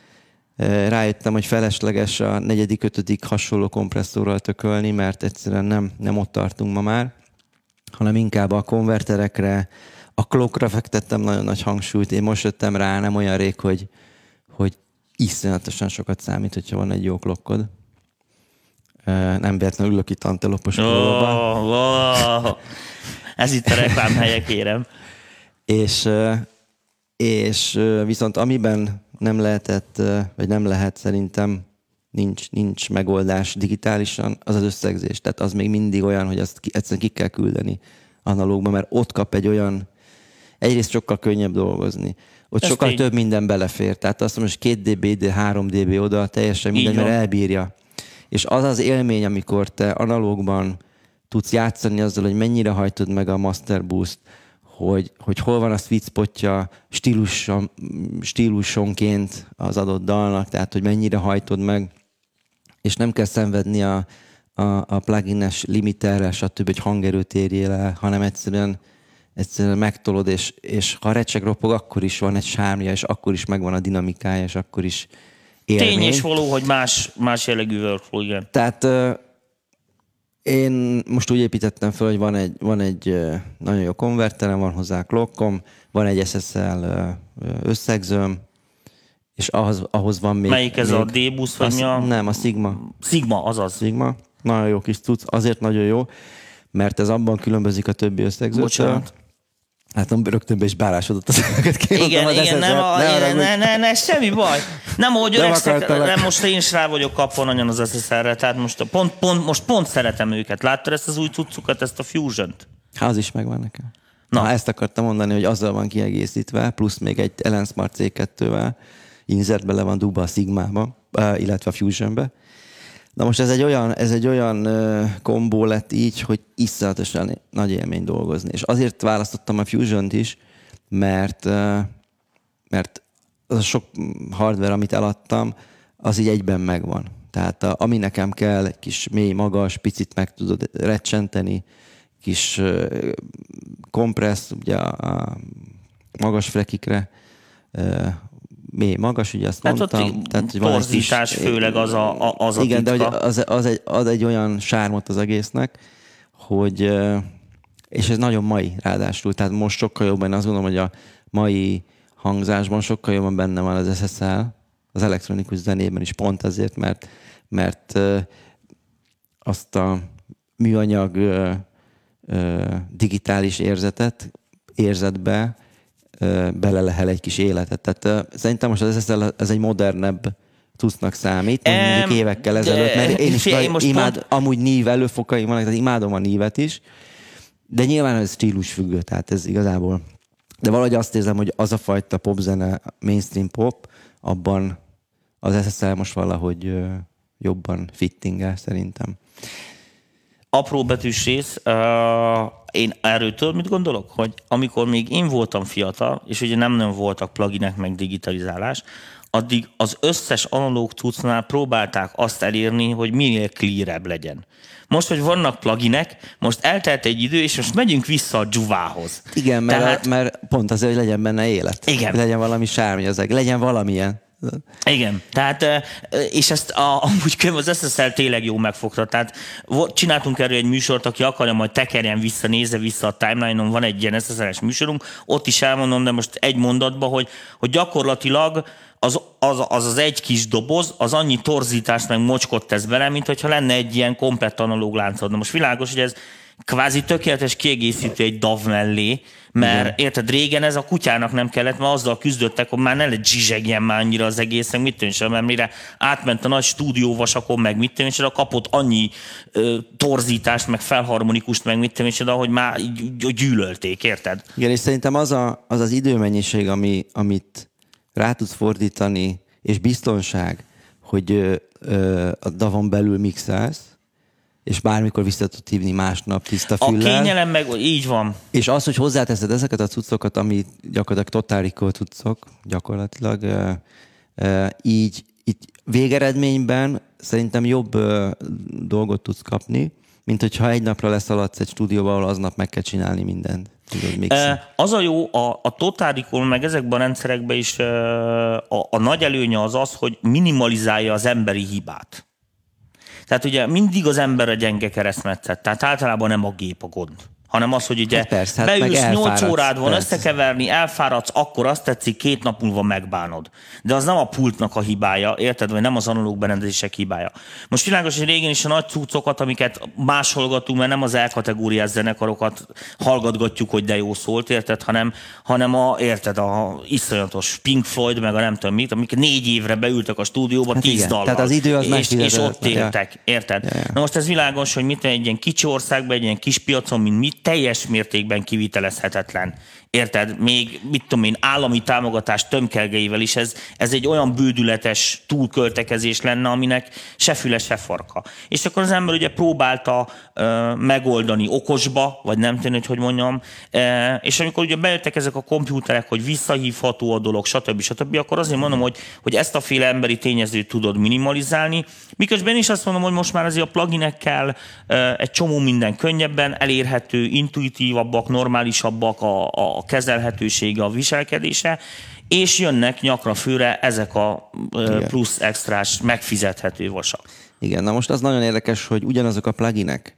Rájöttem, hogy felesleges a negyedik, ötödik hasonló kompresszorral tökölni, mert egyszerűen nem, nem ott tartunk ma már hanem inkább a konverterekre, a klokra fektettem nagyon nagy hangsúlyt. Én most jöttem rá, nem olyan rég, hogy, hogy iszonyatosan sokat számít, hogyha van egy jó klokkod. Nem véletlenül ülök itt antelopos oh, oh. Ez itt a reklámhelye, kérem. és, és viszont amiben nem lehetett, vagy nem lehet szerintem nincs, nincs megoldás digitálisan, az az összegzés. Tehát az még mindig olyan, hogy azt ki, egyszerűen ki kell küldeni analógban, mert ott kap egy olyan, egyrészt sokkal könnyebb dolgozni. Ott Ez sokkal tény. több minden belefér. Tehát azt mondom, hogy 2 dB, 3 dB oda, teljesen minden, mert elbírja. És az az élmény, amikor te analógban tudsz játszani azzal, hogy mennyire hajtod meg a Master Boost, hogy, hogy hol van a sweet spotja stíluson, stílusonként az adott dalnak, tehát hogy mennyire hajtod meg, és nem kell szenvedni a, a, a plugines limiterrel, stb., hogy hangerőt érjél el, hanem egyszerűen, egyszerűen megtolod, és, és ha recseg ropog, akkor is van egy sármja, és akkor is megvan a dinamikája, és akkor is élmény. Tény és való, hogy más, más jellegű workflow, igen. Tehát én most úgy építettem fel, hogy van egy, van egy nagyon jó konverterem, van hozzá klokkom, van egy SSL összegzőm, és ahhoz, ahhoz van még... Melyik ez még, a D-busz, vagy mi a... Nem, a Sigma. Sigma, azaz. Sigma. Nagyon jó kis tudsz, azért nagyon jó, mert ez abban különbözik a többi összegzőtől. Bocsánat. Hát nem rögtön be is bárásodott az szemeket. Igen, az igen, nem, a, ne, ne, ne, ne, semmi baj. Nem, hogy öregszek, nem, most én is rá vagyok kapva nagyon az SSR-re, tehát most pont, pont, most pont szeretem őket. Láttad ezt az új cuccukat, ezt a Fusion-t? Az is megvan nekem. Na. Na, ezt akartam mondani, hogy azzal van kiegészítve, plusz még egy Ellen Smart C2-vel, insert bele van dugva a Sigma-ba, illetve a Fusion-be. Na most ez egy olyan, ez egy olyan kombó lett így, hogy iszonyatosan nagy élmény dolgozni. És azért választottam a Fusion-t is, mert, mert az a sok hardware, amit eladtam, az így egyben megvan. Tehát a, ami nekem kell, egy kis mély, magas, picit meg tudod recsenteni, kis uh, kompressz, ugye a, a magas frekikre, mély, magas, ugye azt Tehát mondtam. ott Tehát, hogy torzítás főleg az a, a, az a Igen, de az, az egy, ad egy olyan sármot az egésznek, hogy és ez nagyon mai ráadásul, tehát most sokkal jobban, azt gondolom, hogy a mai hangzásban sokkal jobban benne van az SSL, az elektronikus zenében is pont azért, mert, mert azt a műanyag digitális érzetet, érzetbe ö, bele lehel egy kis életet. Tehát szerintem most az SSL ez egy modernebb tusznak számít, Em, mondjuk évekkel ezelőtt, mert én is nagy, most imád, pont- amúgy nív előfokaim vannak, tehát imádom a nívet is, de nyilván ez stílus függő, tehát ez igazából. De valahogy azt érzem, hogy az a fajta popzene, mainstream pop, abban az SSL most valahogy jobban fittingel szerintem. Apró betűs rész, én erről tudod, mit gondolok? Hogy amikor még én voltam fiatal, és ugye nem nagyon voltak pluginek meg digitalizálás, addig az összes analóg cuccnál próbálták azt elérni, hogy minél clearebb legyen. Most, hogy vannak pluginek, most eltelt egy idő, és most megyünk vissza a dzsuvához. Igen, mert, Tehát... mert pont azért, hogy legyen benne élet. Igen. Legyen valami sármi az egész, legyen valamilyen. Igen, tehát, és ezt a, amúgy könyv az SSL tényleg jó megfogta. Tehát csináltunk erről egy műsort, aki akarja, majd tekerjen vissza, nézze vissza a timeline-on, van egy ilyen SSL-es műsorunk, ott is elmondom, de most egy mondatba, hogy, hogy gyakorlatilag az, az, az az egy kis doboz, az annyi torzítást meg mocskot tesz bele, mint hogyha lenne egy ilyen komplett analóg láncod. Na most világos, hogy ez kvázi tökéletes kiegészítő egy DAV mellé, mert Igen. érted, régen ez a kutyának nem kellett, mert azzal küzdöttek, hogy már ne le zsizsegjen már annyira az egész, meg mit tűnj sem, mert mire átment a nagy stúdióvasakon, meg mit tűnj, kapott annyi ö, torzítást, meg felharmonikust, meg mit tűnj, de hogy már így gyűlölték, érted? Igen, és szerintem az a, az, az időmennyiség, ami, amit rá tudsz fordítani, és biztonság, hogy ö, ö, a davon belül mixelsz, és bármikor vissza tudod hívni másnap tiszta A füllel. kényelem meg így van. És az, hogy hozzáteszed ezeket a cuccokat, ami gyakorlatilag totál cuccok, gyakorlatilag, így, így végeredményben szerintem jobb dolgot tudsz kapni, mint hogyha egy napra leszaladsz egy stúdióba, ahol aznap meg kell csinálni mindent. Tudod, Az a jó, a, a Totálikon, meg ezekben a rendszerekben is a, a nagy előnye az az, hogy minimalizálja az emberi hibát. Tehát ugye mindig az ember a gyenge keresztmetszet, tehát általában nem a gép a gond hanem az, hogy ugye Hát persze, hát beülsz 8 elfáradsz, órád van persze. összekeverni, elfáradsz, akkor azt tetszik, két nap múlva megbánod. De az nem a pultnak a hibája, érted? Vagy nem az analóg berendezések hibája. Most világos, hogy régen is a nagy cuccokat, amiket más hallgatunk, mert nem az elkategóriás zenekarokat hallgatgatjuk, hogy de jó szólt, érted? Hanem, hanem a, érted, a iszonyatos Pink Floyd, meg a nem tudom mit, amik négy évre beültek a stúdióba, Hát tíz igen, dallal. tehát az idő az és, és ott éltek, érted? Ja, ja. Na most ez világos, hogy mit egy ilyen kicsi országban, egy ilyen kis piacon, mint mi, teljes mértékben kivitelezhetetlen. Érted? Még, mit tudom én, állami támogatás tömkelgeivel is ez, ez egy olyan bődületes túlköltekezés lenne, aminek se füle, se farka. És akkor az ember ugye próbálta ö, megoldani okosba, vagy nem tudom, hogy hogy mondjam, e, és amikor ugye bejöttek ezek a kompjúterek, hogy visszahívható a dolog, stb. stb., akkor azért mondom, hogy, hogy ezt a féle emberi tényezőt tudod minimalizálni, miközben is azt mondom, hogy most már azért a pluginekkel ö, egy csomó minden könnyebben elérhető, intuitívabbak, normálisabbak a, a kezelhetősége, a viselkedése, és jönnek nyakra főre ezek a Igen. plusz extrás, megfizethető vasak. Igen, na most az nagyon érdekes, hogy ugyanazok a pluginek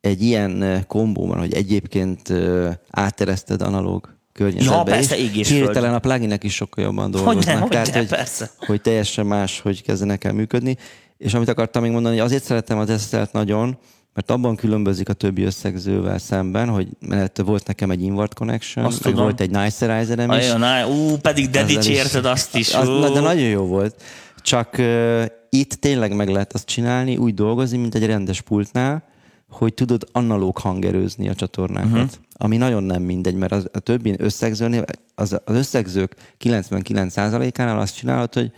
egy ilyen kombóban, hogy egyébként ö, átereszted analóg környezetbe Ja, persze, és hirtelen a pluginek is sokkal jobban dolgoznak. Hogyne, Tehát, hogyne, hogy, persze. hogy teljesen más, hogy kezdenek el működni. És amit akartam még mondani, hogy azért szeretem az SSL-t nagyon, mert abban különbözik a többi összegzővel szemben, hogy mert volt nekem egy invert connection, Azt tudom. volt egy nicerizer-em is. Á, ú, pedig de dicsérted azt is. Az, de nagyon jó volt. Csak uh, itt tényleg meg lehet azt csinálni, úgy dolgozni, mint egy rendes pultnál, hogy tudod analóg hangerőzni a csatornákat. Uh-huh. Ami nagyon nem mindegy, mert az, a többi összegzőnél, az, az összegzők 99%-ánál azt csinálod, hogy,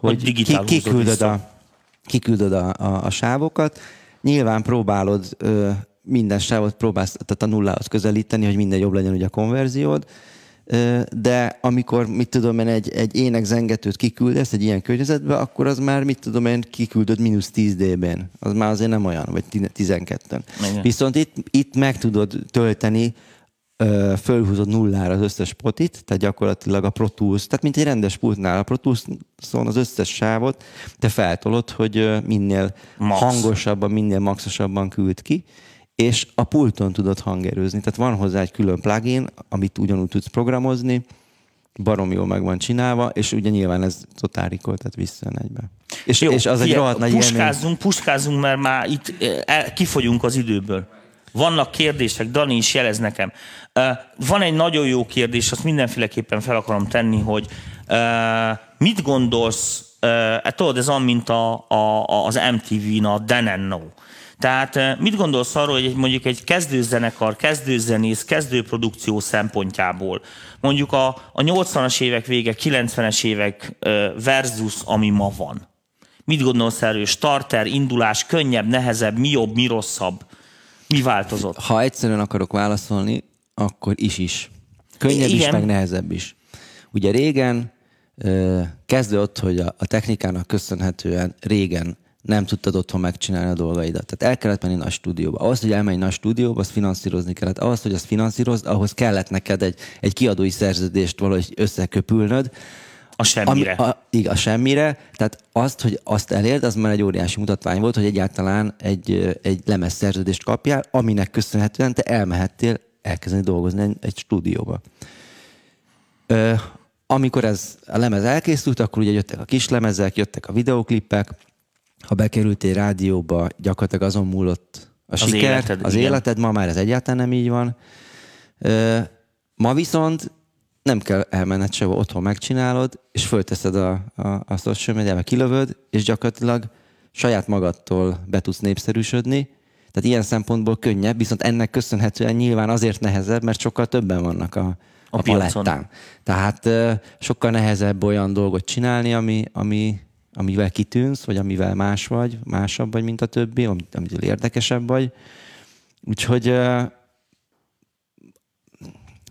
hogy ki, digitál húzod kiküldöd, vissza. a, kiküldöd a, a, a sávokat, nyilván próbálod ö, minden sávot próbálsz tehát a nullához közelíteni, hogy minden jobb legyen ugye a konverziód, de amikor, mit tudom én, egy, egy ének zengetőt kiküldesz egy ilyen környezetbe, akkor az már, mit tudom én, kiküldöd mínusz 10 dB-n. Az már azért nem olyan, vagy 12-en. Viszont itt, itt meg tudod tölteni fölhúzod nullára az összes potit, tehát gyakorlatilag a Pro Tools, tehát mint egy rendes pultnál a Pro Tools-on az összes sávot, te feltolod, hogy minél Max. hangosabban, minél maxosabban küld ki, és a pulton tudod hangerőzni. Tehát van hozzá egy külön plugin, amit ugyanúgy tudsz programozni, barom jól meg van csinálva, és ugye nyilván ez totál tehát visszajön egybe. És, Jó, és az egy rohadt nagy puskázzunk, élmény. puskázzunk, mert már itt el, kifogyunk az időből. Vannak kérdések, Dani is jelez nekem. Van egy nagyon jó kérdés, azt mindenféleképpen fel akarom tenni, hogy mit gondolsz, hát tudod, ez olyan, a, a, az MTV-n a Dan No. Tehát mit gondolsz arról, hogy mondjuk egy kezdőzenekar, kezdőzenész, kezdőprodukció szempontjából, mondjuk a, a 80-as évek vége, 90-es évek versus ami ma van? Mit gondolsz erről? Starter, indulás, könnyebb, nehezebb, mi jobb, mi rosszabb? Mi változott? Ha egyszerűen akarok válaszolni, akkor is is. Könnyebb Igen. is, meg nehezebb is. Ugye régen kezdő ott, hogy a, a technikának köszönhetően régen nem tudtad otthon megcsinálni a dolgaidat. Tehát el kellett menni nagy stúdióba. Ahhoz, hogy elmenj nagy stúdióba, azt finanszírozni kellett. Ahhoz, hogy azt finanszírozd, ahhoz kellett neked egy, egy kiadói szerződést valahogy összeköpülnöd. A semmire. Ami, a, igen, a semmire. Tehát azt, hogy azt elérd, az már egy óriási mutatvány volt, hogy egyáltalán egy, egy lemez szerződést kapjál, aminek köszönhetően te elmehettél elkezdeni dolgozni egy, egy stúdióba. Ö, amikor ez a lemez elkészült, akkor ugye jöttek a kis lemezek, jöttek a videóklipek, ha bekerültél rádióba, gyakorlatilag azon múlott a az siker, életed, az igen. életed, ma már ez egyáltalán nem így van. Ö, ma viszont nem kell elmenned sehova, otthon megcsinálod, és fölteszed a, a, a social media kilövöd, és gyakorlatilag saját magadtól be tudsz népszerűsödni, tehát ilyen szempontból könnyebb, viszont ennek köszönhetően nyilván azért nehezebb, mert sokkal többen vannak a, a, a palettán. Tehát sokkal nehezebb olyan dolgot csinálni, ami, ami, amivel kitűnsz, vagy amivel más vagy, másabb vagy, mint a többi, amitől érdekesebb vagy. Úgyhogy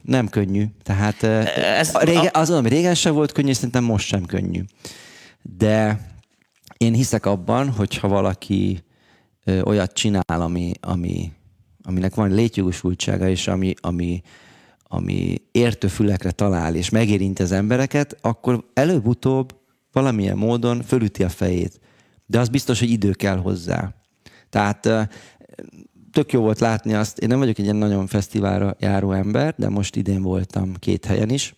nem könnyű. Tehát Ez régen, az ami régen sem volt könnyű, szerintem most sem könnyű. De én hiszek abban, hogyha valaki ö, olyat csinál, ami, ami, aminek van létjogosultsága, és ami, ami, ami értő fülekre talál, és megérint az embereket, akkor előbb-utóbb valamilyen módon fölüti a fejét. De az biztos, hogy idő kell hozzá. Tehát tök jó volt látni azt, én nem vagyok egy ilyen nagyon fesztiválra járó ember, de most idén voltam két helyen is,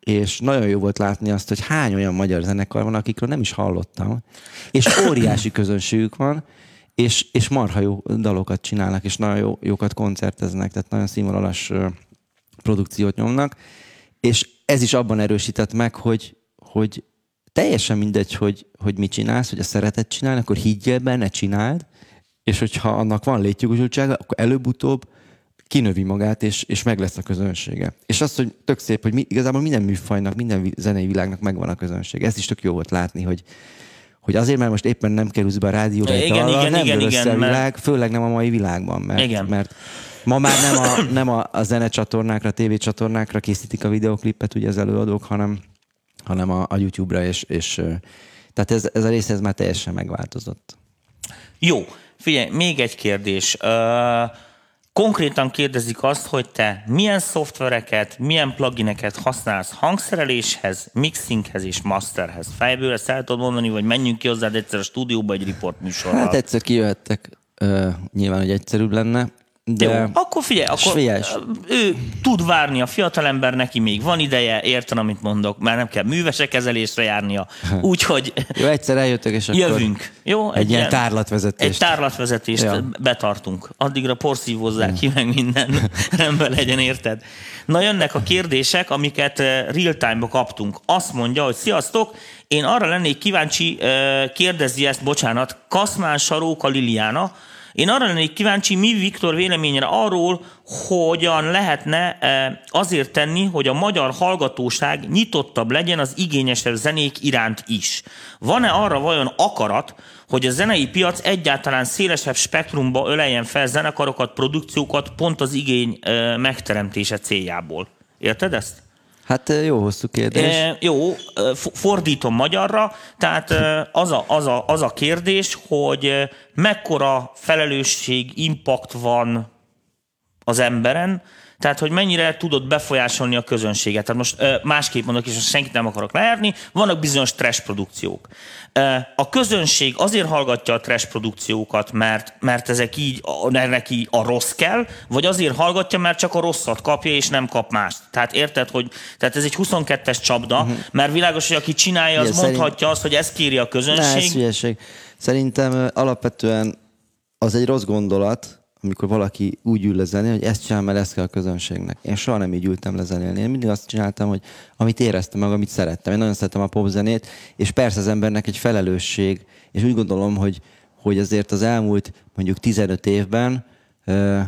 és nagyon jó volt látni azt, hogy hány olyan magyar zenekar van, akikről nem is hallottam, és óriási közönségük van, és, és marha jó dalokat csinálnak, és nagyon jó, jókat koncerteznek, tehát nagyon színvonalas produkciót nyomnak, és ez is abban erősített meg, hogy, hogy teljesen mindegy, hogy, hogy mit csinálsz, hogy a szeretet csinálni, akkor higgyél benne, csináld, és hogyha annak van létjogosultsága, akkor előbb-utóbb kinövi magát, és, és meg lesz a közönsége. És az, hogy tök szép, hogy mi, igazából minden műfajnak, minden zenei világnak megvan a közönség. Ez is tök jó volt látni, hogy, hogy azért, mert most éppen nem kerülsz be a rádióba, igen, igen, igen, nem igen, igen, a világ, mert... főleg nem a mai világban, mert, igen. mert ma már nem a, [coughs] nem a, a zenecsatornákra, tévécsatornákra készítik a videoklipet ugye az előadók, hanem, hanem a, a YouTube-ra, és, és tehát ez, ez a rész ez már teljesen megváltozott. Jó, figyelj, még egy kérdés. Uh, konkrétan kérdezik azt, hogy te milyen szoftvereket, milyen plugineket használsz hangszereléshez, mixinghez és masterhez. Fejből ezt el tudod mondani, vagy menjünk ki hozzád egyszer a stúdióba egy report műsorral? Hát egyszer kijöhettek, uh, nyilván, hogy egyszerűbb lenne. De Jó, akkor figyelj, akkor Svélyes. ő tud várni a fiatalember, neki még van ideje, értem, amit mondok, már nem kell művese kezelésre járnia. [laughs] Úgyhogy Jó, egyszer eljöttök, és akkor jövünk. Jó, egy, egy ilyen tárlatvezetést. Egy tárlatvezetést ja. betartunk. Addigra porszívozzák ki, meg minden [laughs] rendben legyen, érted? Na jönnek a kérdések, amiket eh, real-time-ba kaptunk. Azt mondja, hogy sziasztok, én arra lennék kíváncsi, kérdezi ezt, bocsánat, Kaszmán Saróka Liliana, én arra lennék kíváncsi, mi Viktor véleményre arról, hogyan lehetne e, azért tenni, hogy a magyar hallgatóság nyitottabb legyen az igényesebb zenék iránt is. Van-e arra vajon akarat, hogy a zenei piac egyáltalán szélesebb spektrumba öleljen fel zenekarokat, produkciókat pont az igény e, megteremtése céljából? Érted ezt? Hát jó hosszú kérdés. E, jó, fordítom magyarra, tehát az a, az, a, az a kérdés, hogy mekkora felelősség, impact van az emberen, tehát, hogy mennyire tudod befolyásolni a közönséget. Tehát most másképp mondok, és most senkit nem akarok leérni, vannak bizonyos trash produkciók. A közönség azért hallgatja a trash produkciókat, mert, mert ezek így, neki a rossz kell, vagy azért hallgatja, mert csak a rosszat kapja, és nem kap mást. Tehát érted, hogy tehát ez egy 22-es csapda, uh-huh. mert világos, hogy aki csinálja, az Igen, mondhatja szerint... azt, hogy ezt kéri a közönség. Ne, ez Szerintem alapvetően az egy rossz gondolat, amikor valaki úgy ül lezenélni, hogy ezt csinál, mert ezt kell a közönségnek. Én soha nem így ültem lezenélni. Én mindig azt csináltam, hogy amit éreztem meg, amit szerettem. Én nagyon szeretem a popzenét, és persze az embernek egy felelősség, és úgy gondolom, hogy, hogy azért az elmúlt mondjuk 15 évben uh,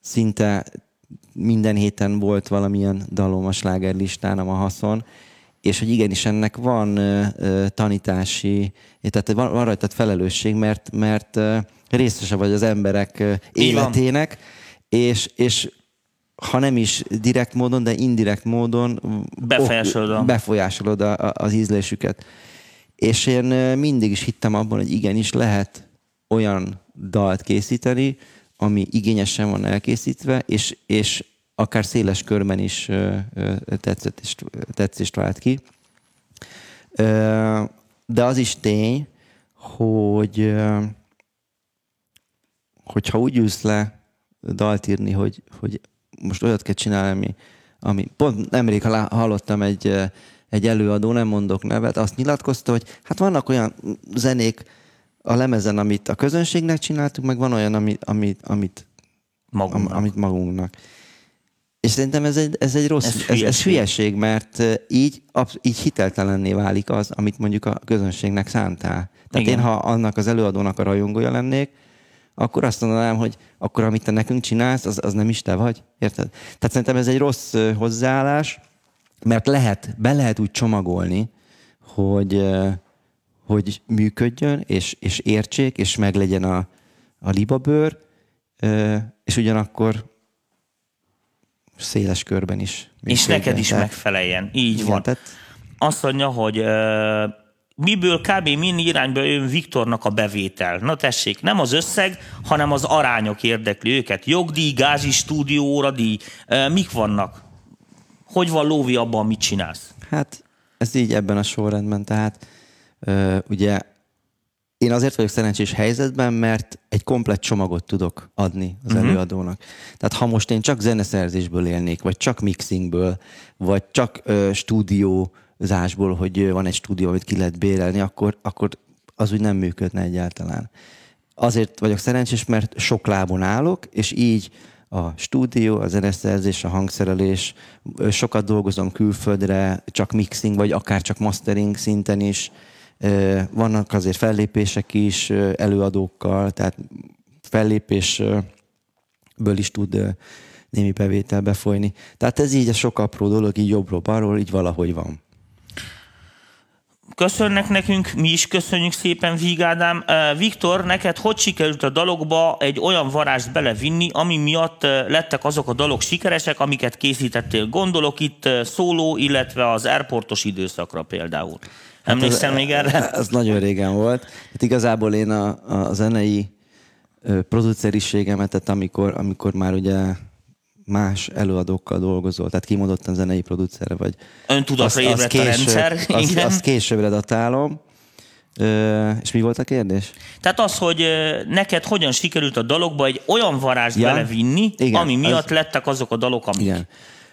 szinte minden héten volt valamilyen dalom a slágerlistán, a haszon, és hogy igenis ennek van tanítási, tehát van, van rajtad felelősség, mert, mert részese vagy az emberek életének, és, és ha nem is direkt módon, de indirekt módon befolyásolod, befolyásolod a, a, az ízlésüket. És én mindig is hittem abban, hogy igenis lehet olyan dalt készíteni, ami igényesen van elkészítve, és, és akár széles körben is tetszett és, tetszést vált ki. De az is tény, hogy hogyha úgy ülsz le dalt írni, hogy, hogy most olyat kell csinálni, ami, ami pont nemrég hallottam egy, egy előadó, nem mondok nevet, azt nyilatkozta, hogy hát vannak olyan zenék a lemezen, amit a közönségnek csináltuk, meg van olyan, amit, amit, amit, magunknak. Am, amit magunknak. És szerintem ez egy, ez egy rossz, ez hülyeség. Ez, ez hülyeség, mert így, így hiteltelenné válik az, amit mondjuk a közönségnek szántál. Tehát Igen. én, ha annak az előadónak a rajongója lennék, akkor azt mondanám, hogy akkor amit te nekünk csinálsz, az, az nem is te vagy. Érted? Tehát szerintem ez egy rossz hozzáállás, mert lehet, be lehet úgy csomagolni, hogy, hogy működjön, és, és értsék, és meglegyen a, a libabőr, és ugyanakkor széles körben is. És neked is tehát, megfeleljen. Így igen, van. Tehát, Azt mondja, hogy miből kb. minden irányba jön Viktornak a bevétel. Na tessék, nem az összeg, hanem az arányok érdekli őket. Jogdíj, gázsi stúdió, óradíj, mik vannak? Hogy van lóvi abban, mit csinálsz? Hát ez így ebben a sorrendben, tehát ugye én azért vagyok szerencsés helyzetben, mert egy komplett csomagot tudok adni az uh-huh. előadónak. Tehát ha most én csak zeneszerzésből élnék, vagy csak mixingből, vagy csak ö, stúdió zásból, hogy van egy stúdió, amit ki lehet bérelni, akkor, akkor az úgy nem működne egyáltalán. Azért vagyok szerencsés, mert sok lábon állok, és így a stúdió, a zeneszerzés, a hangszerelés, sokat dolgozom külföldre, csak mixing, vagy akár csak mastering szinten is. Vannak azért fellépések is előadókkal, tehát fellépésből is tud némi bevétel befolyni. Tehát ez így a sok apró dolog, így jobbról-balról, így valahogy van köszönnek nekünk, mi is köszönjük szépen, Vígádám. Viktor, neked hogy sikerült a dalokba egy olyan varázst belevinni, ami miatt lettek azok a dalok sikeresek, amiket készítettél? Gondolok itt szóló, illetve az airportos időszakra például. Emlékszel hát még erre? [laughs] Ez nagyon régen volt. Hát igazából én a, a zenei produceriségemet, amikor, amikor már ugye más előadókkal dolgozol, tehát kimondottan zenei producer vagy. Öntudatra ébredt később, a rendszer. Azt, azt későbbre datálom. Ö, és mi volt a kérdés? Tehát az, hogy neked hogyan sikerült a dalokba egy olyan varázs ja, belevinni, igen, ami miatt az... lettek azok a dalok, amik. Igen.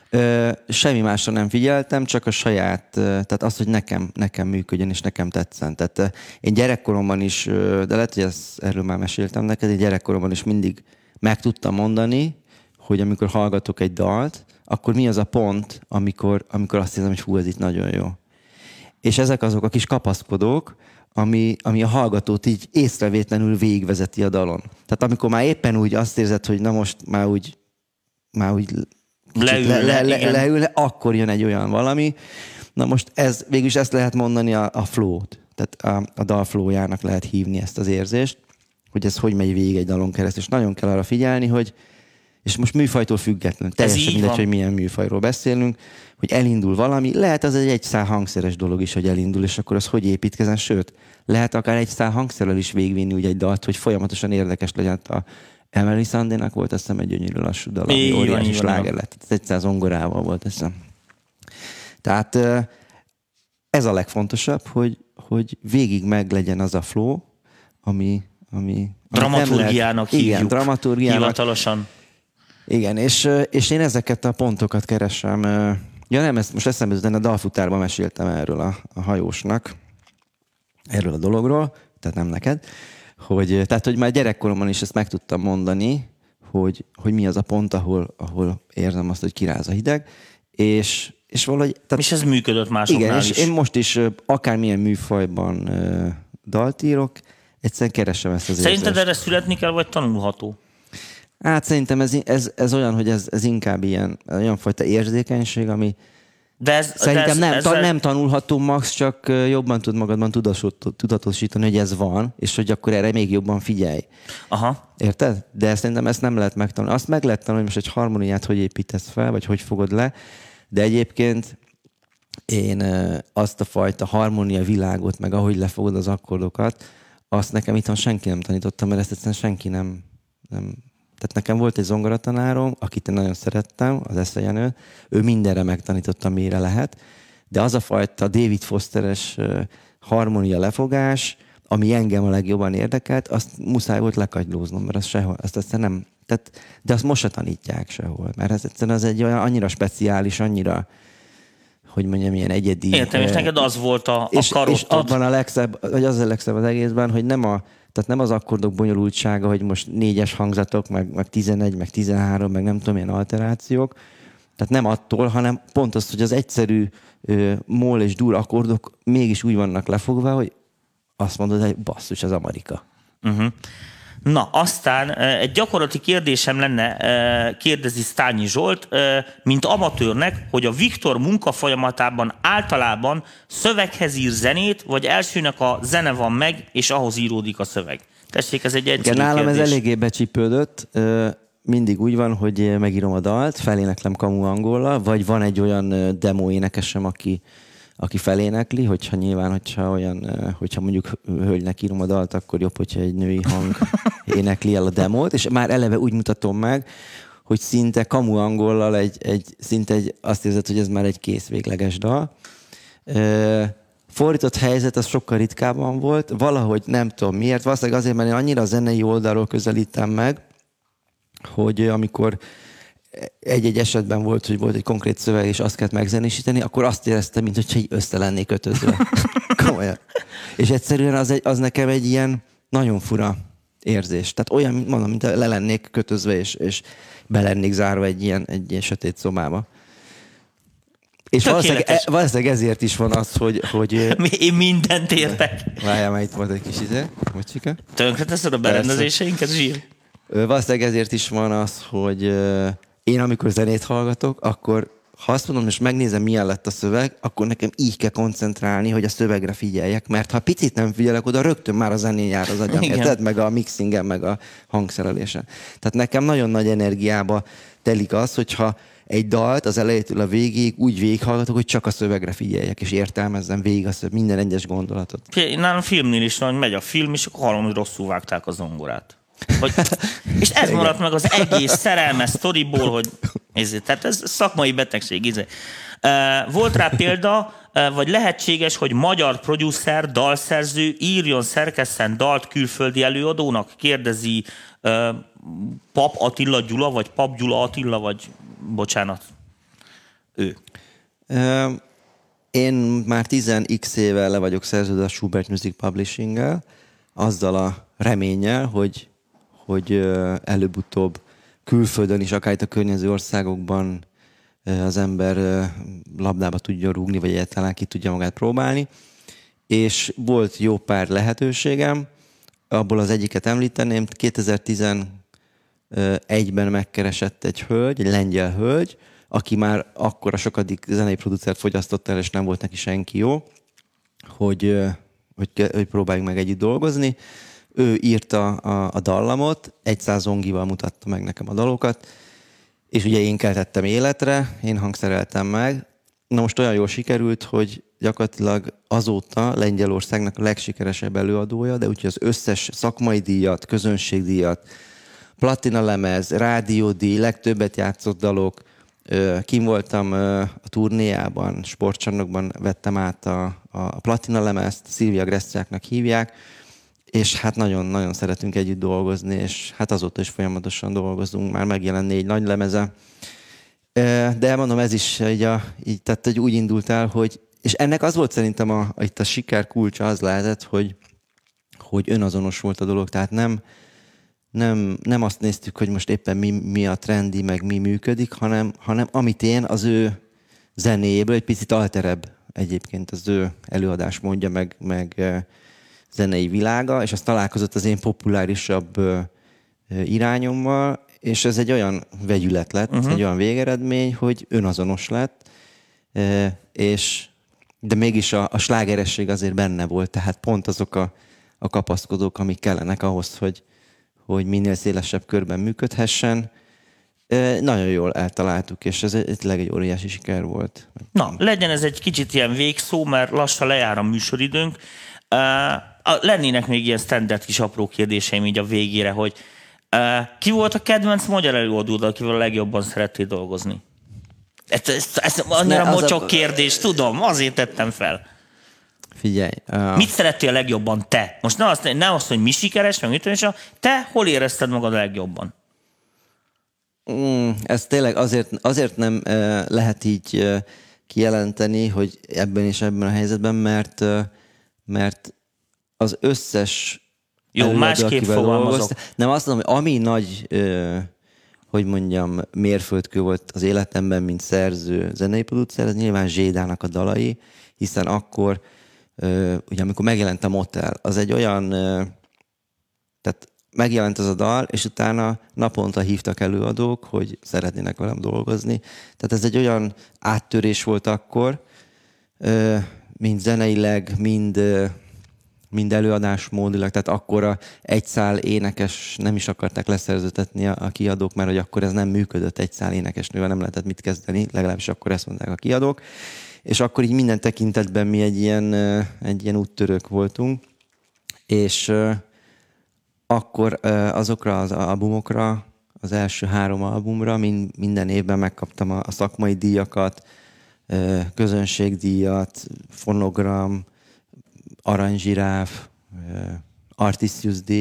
Ö, semmi másra nem figyeltem, csak a saját, tehát az, hogy nekem, nekem működjön, és nekem tetszen. Tehát én gyerekkoromban is, de lehet, hogy ezt, erről már meséltem neked, én gyerekkoromban is mindig meg tudtam mondani, hogy amikor hallgatok egy dalt, akkor mi az a pont, amikor, amikor azt hiszem, hogy hú, ez itt nagyon jó. És ezek azok a kis kapaszkodók, ami, ami a hallgatót így észrevétlenül végigvezeti a dalon. Tehát amikor már éppen úgy azt érzed, hogy na most már úgy, már úgy leül, le, le, le, leül, le, akkor jön egy olyan valami. Na most ez, végülis ezt lehet mondani a, a flow-t. Tehát a, a dal flowjának lehet hívni ezt az érzést, hogy ez hogy megy végig egy dalon keresztül. És nagyon kell arra figyelni, hogy, és most műfajtól függetlenül, teljesen mindegy, van. hogy milyen műfajról beszélünk, hogy elindul valami, lehet az egy egyszál hangszeres dolog is, hogy elindul, és akkor az hogy építkezen, sőt, lehet akár egy szál hangszerrel is végvinni úgy egy dalt, hogy folyamatosan érdekes legyen. A Emily Sandénak volt azt hiszem egy gyönyörű lassú dal, ami óriási sláger lett. Ez egyszerűen zongorával volt, azt hiszem. Tehát ez a legfontosabb, hogy, hogy végig meg legyen az a flow, ami, ami nem Dramaturgiának lehet- hívjuk. Igen, dramaturgiának. Hivatalosan. Igen, és, és én ezeket a pontokat keresem. Ja nem, ezt most eszembe jutott, a dalfutárban meséltem erről a, a hajósnak, erről a dologról, tehát nem neked, hogy, tehát, hogy már gyerekkoromban is ezt meg tudtam mondani, hogy, hogy mi az a pont, ahol, ahol érzem azt, hogy kiráz a hideg, és, és valahogy... Tehát, És ez működött másoknál igen, és is. én most is akármilyen műfajban dalt írok, egyszerűen keresem ezt az Szerinted érzést. erre születni kell, vagy tanulható? Hát szerintem ez, ez, ez olyan, hogy ez, ez inkább ilyen, olyan fajta érzékenység, ami De ez, szerintem de ez, nem, ezzel- ta, nem tanulható, Max, csak jobban tud magadban tudatosít- tudatosítani, hogy ez van, és hogy akkor erre még jobban figyelj. Aha. Érted? De szerintem ezt nem lehet megtanulni. Azt meg lehet tanulni, hogy most egy harmóniát hogy építesz fel, vagy hogy fogod le, de egyébként én azt a fajta harmónia világot, meg ahogy lefogod az akkordokat, azt nekem itthon senki nem tanította, mert ezt egyszerűen senki nem, nem tehát nekem volt egy zongoratanárom, akit én nagyon szerettem, az Eszejenő, ő mindenre megtanította, mire lehet, de az a fajta David Fosteres harmónia lefogás, ami engem a legjobban érdekelt, azt muszáj volt lekagylóznom, mert az sehol, azt aztán nem, tehát, de azt most se tanítják sehol, mert ez egyszerűen az egy olyan annyira speciális, annyira, hogy mondjam, ilyen egyedi. Értem, és neked az volt a, a és, és abban a legszebb, vagy az a legszebb az egészben, hogy nem a, tehát nem az akkordok bonyolultsága, hogy most négyes hangzatok, meg, meg 11, meg 13, meg nem tudom, milyen alterációk. Tehát nem attól, hanem pont az, hogy az egyszerű ö, mol és dur akkordok mégis úgy vannak lefogva, hogy azt mondod, hogy basszus, az Amerika. Uh-huh. Na, aztán egy gyakorlati kérdésem lenne, kérdezi Stányi Zsolt, mint amatőrnek, hogy a Viktor munkafolyamatában általában szöveghez ír zenét, vagy elsőnek a zene van meg, és ahhoz íródik a szöveg. Tessék, ez egy egyszerű Igen, nálam kérdés. ez eléggé becsípődött. Mindig úgy van, hogy megírom a dalt, feléneklem kamu angollal, vagy van egy olyan demo énekesem, aki, aki felénekli, hogyha nyilván, hogyha olyan, hogyha mondjuk hölgynek írom a dalt, akkor jobb, hogyha egy női hang [laughs] énekli el a demót, és már eleve úgy mutatom meg, hogy szinte kamu angollal egy, egy, szinte egy, azt érzed, hogy ez már egy kész végleges dal. Ö, Fordított helyzet az sokkal ritkábban volt, valahogy nem tudom miért, valószínűleg azért, mert én annyira a zenei oldalról közelítem meg, hogy amikor egy-egy esetben volt, hogy volt egy konkrét szöveg, és azt kellett megzenésíteni, akkor azt éreztem, mint hogyha így össze lennék kötözve. [laughs] Komolyan. És egyszerűen az, egy, az nekem egy ilyen nagyon fura érzés. Tehát olyan, mint mondom, mint le lennék kötözve, és, és be lennék zárva egy ilyen, egy ilyen sötét szobába. És valószínűleg, e- valószínűleg ezért is van az, hogy, hogy [laughs] Mi- Én mindent értek. várjál, már itt volt egy kis izé, bocsika. Tönkreteszed a berendezéseinket, zsír? Valószínűleg ezért is van az, hogy én amikor zenét hallgatok, akkor ha azt mondom, és megnézem, milyen lett a szöveg, akkor nekem így kell koncentrálni, hogy a szövegre figyeljek, mert ha picit nem figyelek oda, rögtön már a zenén jár az agyam, érted? Meg a mixingen, meg a hangszerelésen. Tehát nekem nagyon nagy energiába telik az, hogyha egy dalt az elejétől a végig úgy végighallgatok, hogy csak a szövegre figyeljek, és értelmezzem végig a szöveg, minden egyes gondolatot. Nálam filmnél is van, hogy megy a film, és akkor hallom, hogy rosszul vágták a zongorát. Hogy, [laughs] és ez maradt meg az egész szerelmes sztoriból, hogy ez, tehát ez szakmai betegség. Uh, Volt rá példa, vagy lehetséges, hogy magyar producer, dalszerző írjon, szerkesszen dalt külföldi előadónak? Kérdezi Pap Attila Gyula, vagy Pap Gyula Attila, vagy bocsánat, ő. Én már 10x éve le vagyok szerződve a Schubert Music Publishing-gel, azzal a reménnyel, hogy, hogy előbb-utóbb külföldön is, akár itt a környező országokban az ember labdába tudja rúgni, vagy egyáltalán ki tudja magát próbálni. És volt jó pár lehetőségem, abból az egyiket említeném, 2011-ben megkeresett egy hölgy, egy lengyel hölgy, aki már akkor a sokadik zenei producert fogyasztott el, és nem volt neki senki jó, hogy, hogy, hogy próbáljunk meg együtt dolgozni. Ő írta a, a dallamot, egy százongival mutatta meg nekem a dalokat, és ugye én keltettem életre, én hangszereltem meg. Na most olyan jól sikerült, hogy gyakorlatilag azóta Lengyelországnak a legsikeresebb előadója, de úgyhogy az összes szakmai díjat, közönségdíjat, platina lemez, rádiódíj, legtöbbet játszott dalok, kim voltam a turnéjában, sportcsarnokban vettem át a, a platina lemezt, Szilvia Gressziáknak hívják, és hát nagyon-nagyon szeretünk együtt dolgozni, és hát azóta is folyamatosan dolgozunk, már megjelent négy nagy lemeze. De mondom, ez is így, a, így tehát, hogy úgy indult el, hogy, és ennek az volt szerintem a, itt a siker kulcsa az lehetett, hogy, hogy önazonos volt a dolog, tehát nem, nem, nem azt néztük, hogy most éppen mi, mi a trendi, meg mi működik, hanem, hanem amit én az ő zenéjéből egy picit alterebb egyébként az ő előadás mondja, meg, meg zenei világa, és az találkozott az én populárisabb irányommal, és ez egy olyan vegyület lett, uh-huh. egy olyan végeredmény, hogy önazonos lett, és de mégis a, a slágeresség azért benne volt, tehát pont azok a, a kapaszkodók, amik kellenek ahhoz, hogy, hogy minél szélesebb körben működhessen. Nagyon jól eltaláltuk, és ez egy, egy óriási siker volt. Na, legyen ez egy kicsit ilyen végszó, mert lassan lejár a műsoridőnk. Uh, lennének még ilyen standard kis apró kérdéseim így a végére, hogy uh, ki volt a kedvenc magyar előadód, akivel a legjobban szerettél dolgozni? Ez, ez, ez annyira ne, mocsok a... kérdés, tudom, azért tettem fel. Figyelj. Uh... Mit szerettél a legjobban te? Most ne azt, ne azt hogy mi sikeres, meg mit és a te hol érezted magad a legjobban? Mm, ez tényleg azért, azért nem uh, lehet így uh, kijelenteni, hogy ebben és ebben a helyzetben, mert, uh, mert az összes jó, másképp fogalmazok. Nem azt mondom, hogy ami nagy, hogy mondjam, mérföldkő volt az életemben, mint szerző, zenei producer, az nyilván Zsédának a dalai, hiszen akkor, ugye amikor megjelent a Motel, az egy olyan, tehát megjelent az a dal, és utána naponta hívtak előadók, hogy szeretnének velem dolgozni. Tehát ez egy olyan áttörés volt akkor, mind zeneileg, mind mind előadásmódilag, tehát akkor a egy szál énekes nem is akarták leszerzőtetni a, a kiadók, mert hogy akkor ez nem működött, egy szál énekesnővel nem lehetett mit kezdeni, legalábbis akkor ezt mondták a kiadók. És akkor így minden tekintetben mi egy ilyen, egy ilyen úttörők voltunk, és akkor azokra az albumokra, az első három albumra mind, minden évben megkaptam a, a szakmai díjakat, közönségdíjat, fonogram, aranyzsiráf, Artisius D,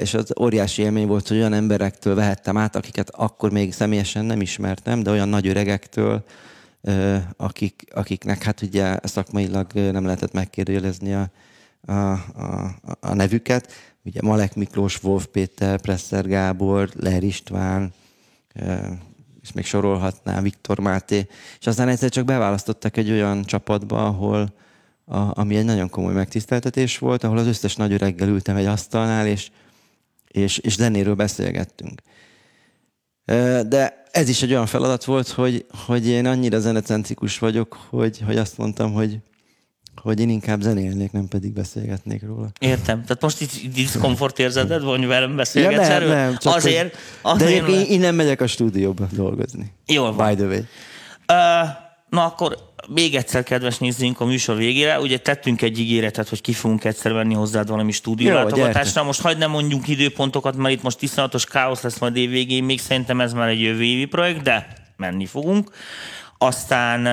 és az óriási élmény volt, hogy olyan emberektől vehettem át, akiket akkor még személyesen nem ismertem, de olyan nagy öregektől, akik, akiknek hát ugye szakmailag nem lehetett megkérdőjelezni a, a, a, a nevüket. Ugye Malek Miklós, Wolf Péter, Presser Gábor, Leher István, és még sorolhatnám, Viktor Máté, és aztán egyszer csak beválasztottak egy olyan csapatba, ahol, a, ami egy nagyon komoly megtiszteltetés volt, ahol az összes nagy öreggel ültem egy asztalnál, és, és, és zenéről beszélgettünk. De ez is egy olyan feladat volt, hogy, hogy én annyira zenecentrikus vagyok, hogy, hogy azt mondtam, hogy, hogy én inkább zenélnék, nem pedig beszélgetnék róla. Értem. Tehát most itt diszkomfort érzeded, hogy velem beszélgetsz ja, nem, Nem, csak azért, hogy, azért, de én, én, nem megyek a stúdióba dolgozni. Jól van. By the way. Uh, na akkor még egyszer, kedves nézzünk a műsor végére. Ugye tettünk egy ígéretet, hogy ki fogunk egyszer venni hozzád valami stúdiólátogatásra. Most hagyd nem mondjunk időpontokat, mert itt most iszonyatos káosz lesz majd év végén. Még szerintem ez már egy jövő évi projekt, de menni fogunk. Aztán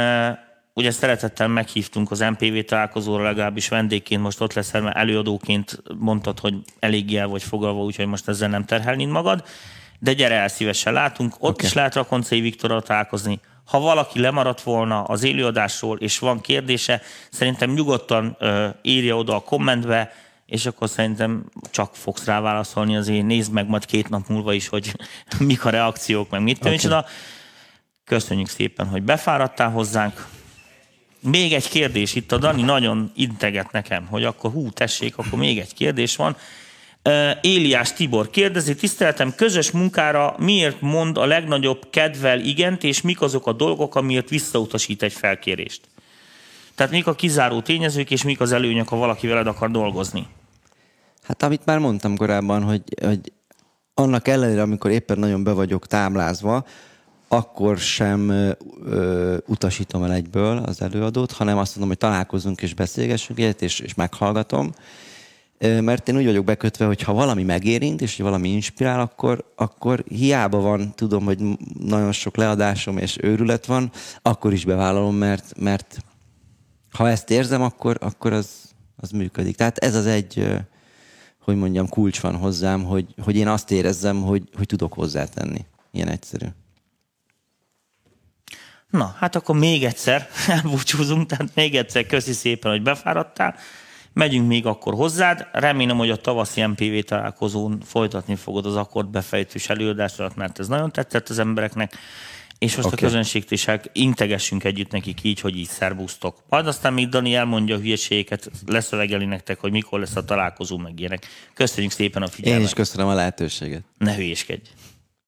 ugye szeretettel meghívtunk az MPV találkozóra, legalábbis vendégként most ott leszel, mert előadóként mondtad, hogy eléggé el vagy fogalva, úgyhogy most ezzel nem terhelnéd magad. De gyere el, szívesen látunk. Ott okay. is lehet Rakoncai Viktorral találkozni ha valaki lemaradt volna az élőadásról, és van kérdése, szerintem nyugodtan ö, írja oda a kommentbe, és akkor szerintem csak fogsz rá válaszolni, azért nézd meg majd két nap múlva is, hogy [laughs] mik a reakciók, meg mit okay. Köszönjük szépen, hogy befáradtál hozzánk. Még egy kérdés, itt a Dani nagyon integet nekem, hogy akkor hú, tessék, akkor még egy kérdés van. Éliás Tibor kérdezi, tiszteletem, közös munkára miért mond a legnagyobb kedvel igent, és mik azok a dolgok, amiért visszautasít egy felkérést? Tehát mik a kizáró tényezők, és mik az előnyök, ha valaki veled akar dolgozni? Hát amit már mondtam korábban, hogy, hogy annak ellenére, amikor éppen nagyon be vagyok táblázva, akkor sem ö, utasítom el egyből az előadót, hanem azt mondom, hogy találkozunk és beszélgessünk egyet, és, és meghallgatom. Mert én úgy vagyok bekötve, hogy ha valami megérint, és valami inspirál, akkor, akkor hiába van, tudom, hogy nagyon sok leadásom és őrület van, akkor is bevállalom, mert, mert ha ezt érzem, akkor, akkor az, az működik. Tehát ez az egy, hogy mondjam, kulcs van hozzám, hogy, hogy én azt érezzem, hogy, hogy tudok hozzátenni. Ilyen egyszerű. Na, hát akkor még egyszer [laughs] elbúcsúzunk, tehát még egyszer köszi szépen, hogy befáradtál. Megyünk még akkor hozzád. Remélem, hogy a tavaszi MPV találkozón folytatni fogod az akkord befejtős előadásodat, mert ez nagyon tetszett az embereknek. És most okay. A közönségtiság integessünk együtt nekik így, hogy így szervusztok. Majd aztán még Dani elmondja a hülyeségeket, leszövegeli nektek, hogy mikor lesz a találkozó, meg ilyenek. Köszönjük szépen a Én figyelmet. is köszönöm a lehetőséget. Ne hülyéskedj.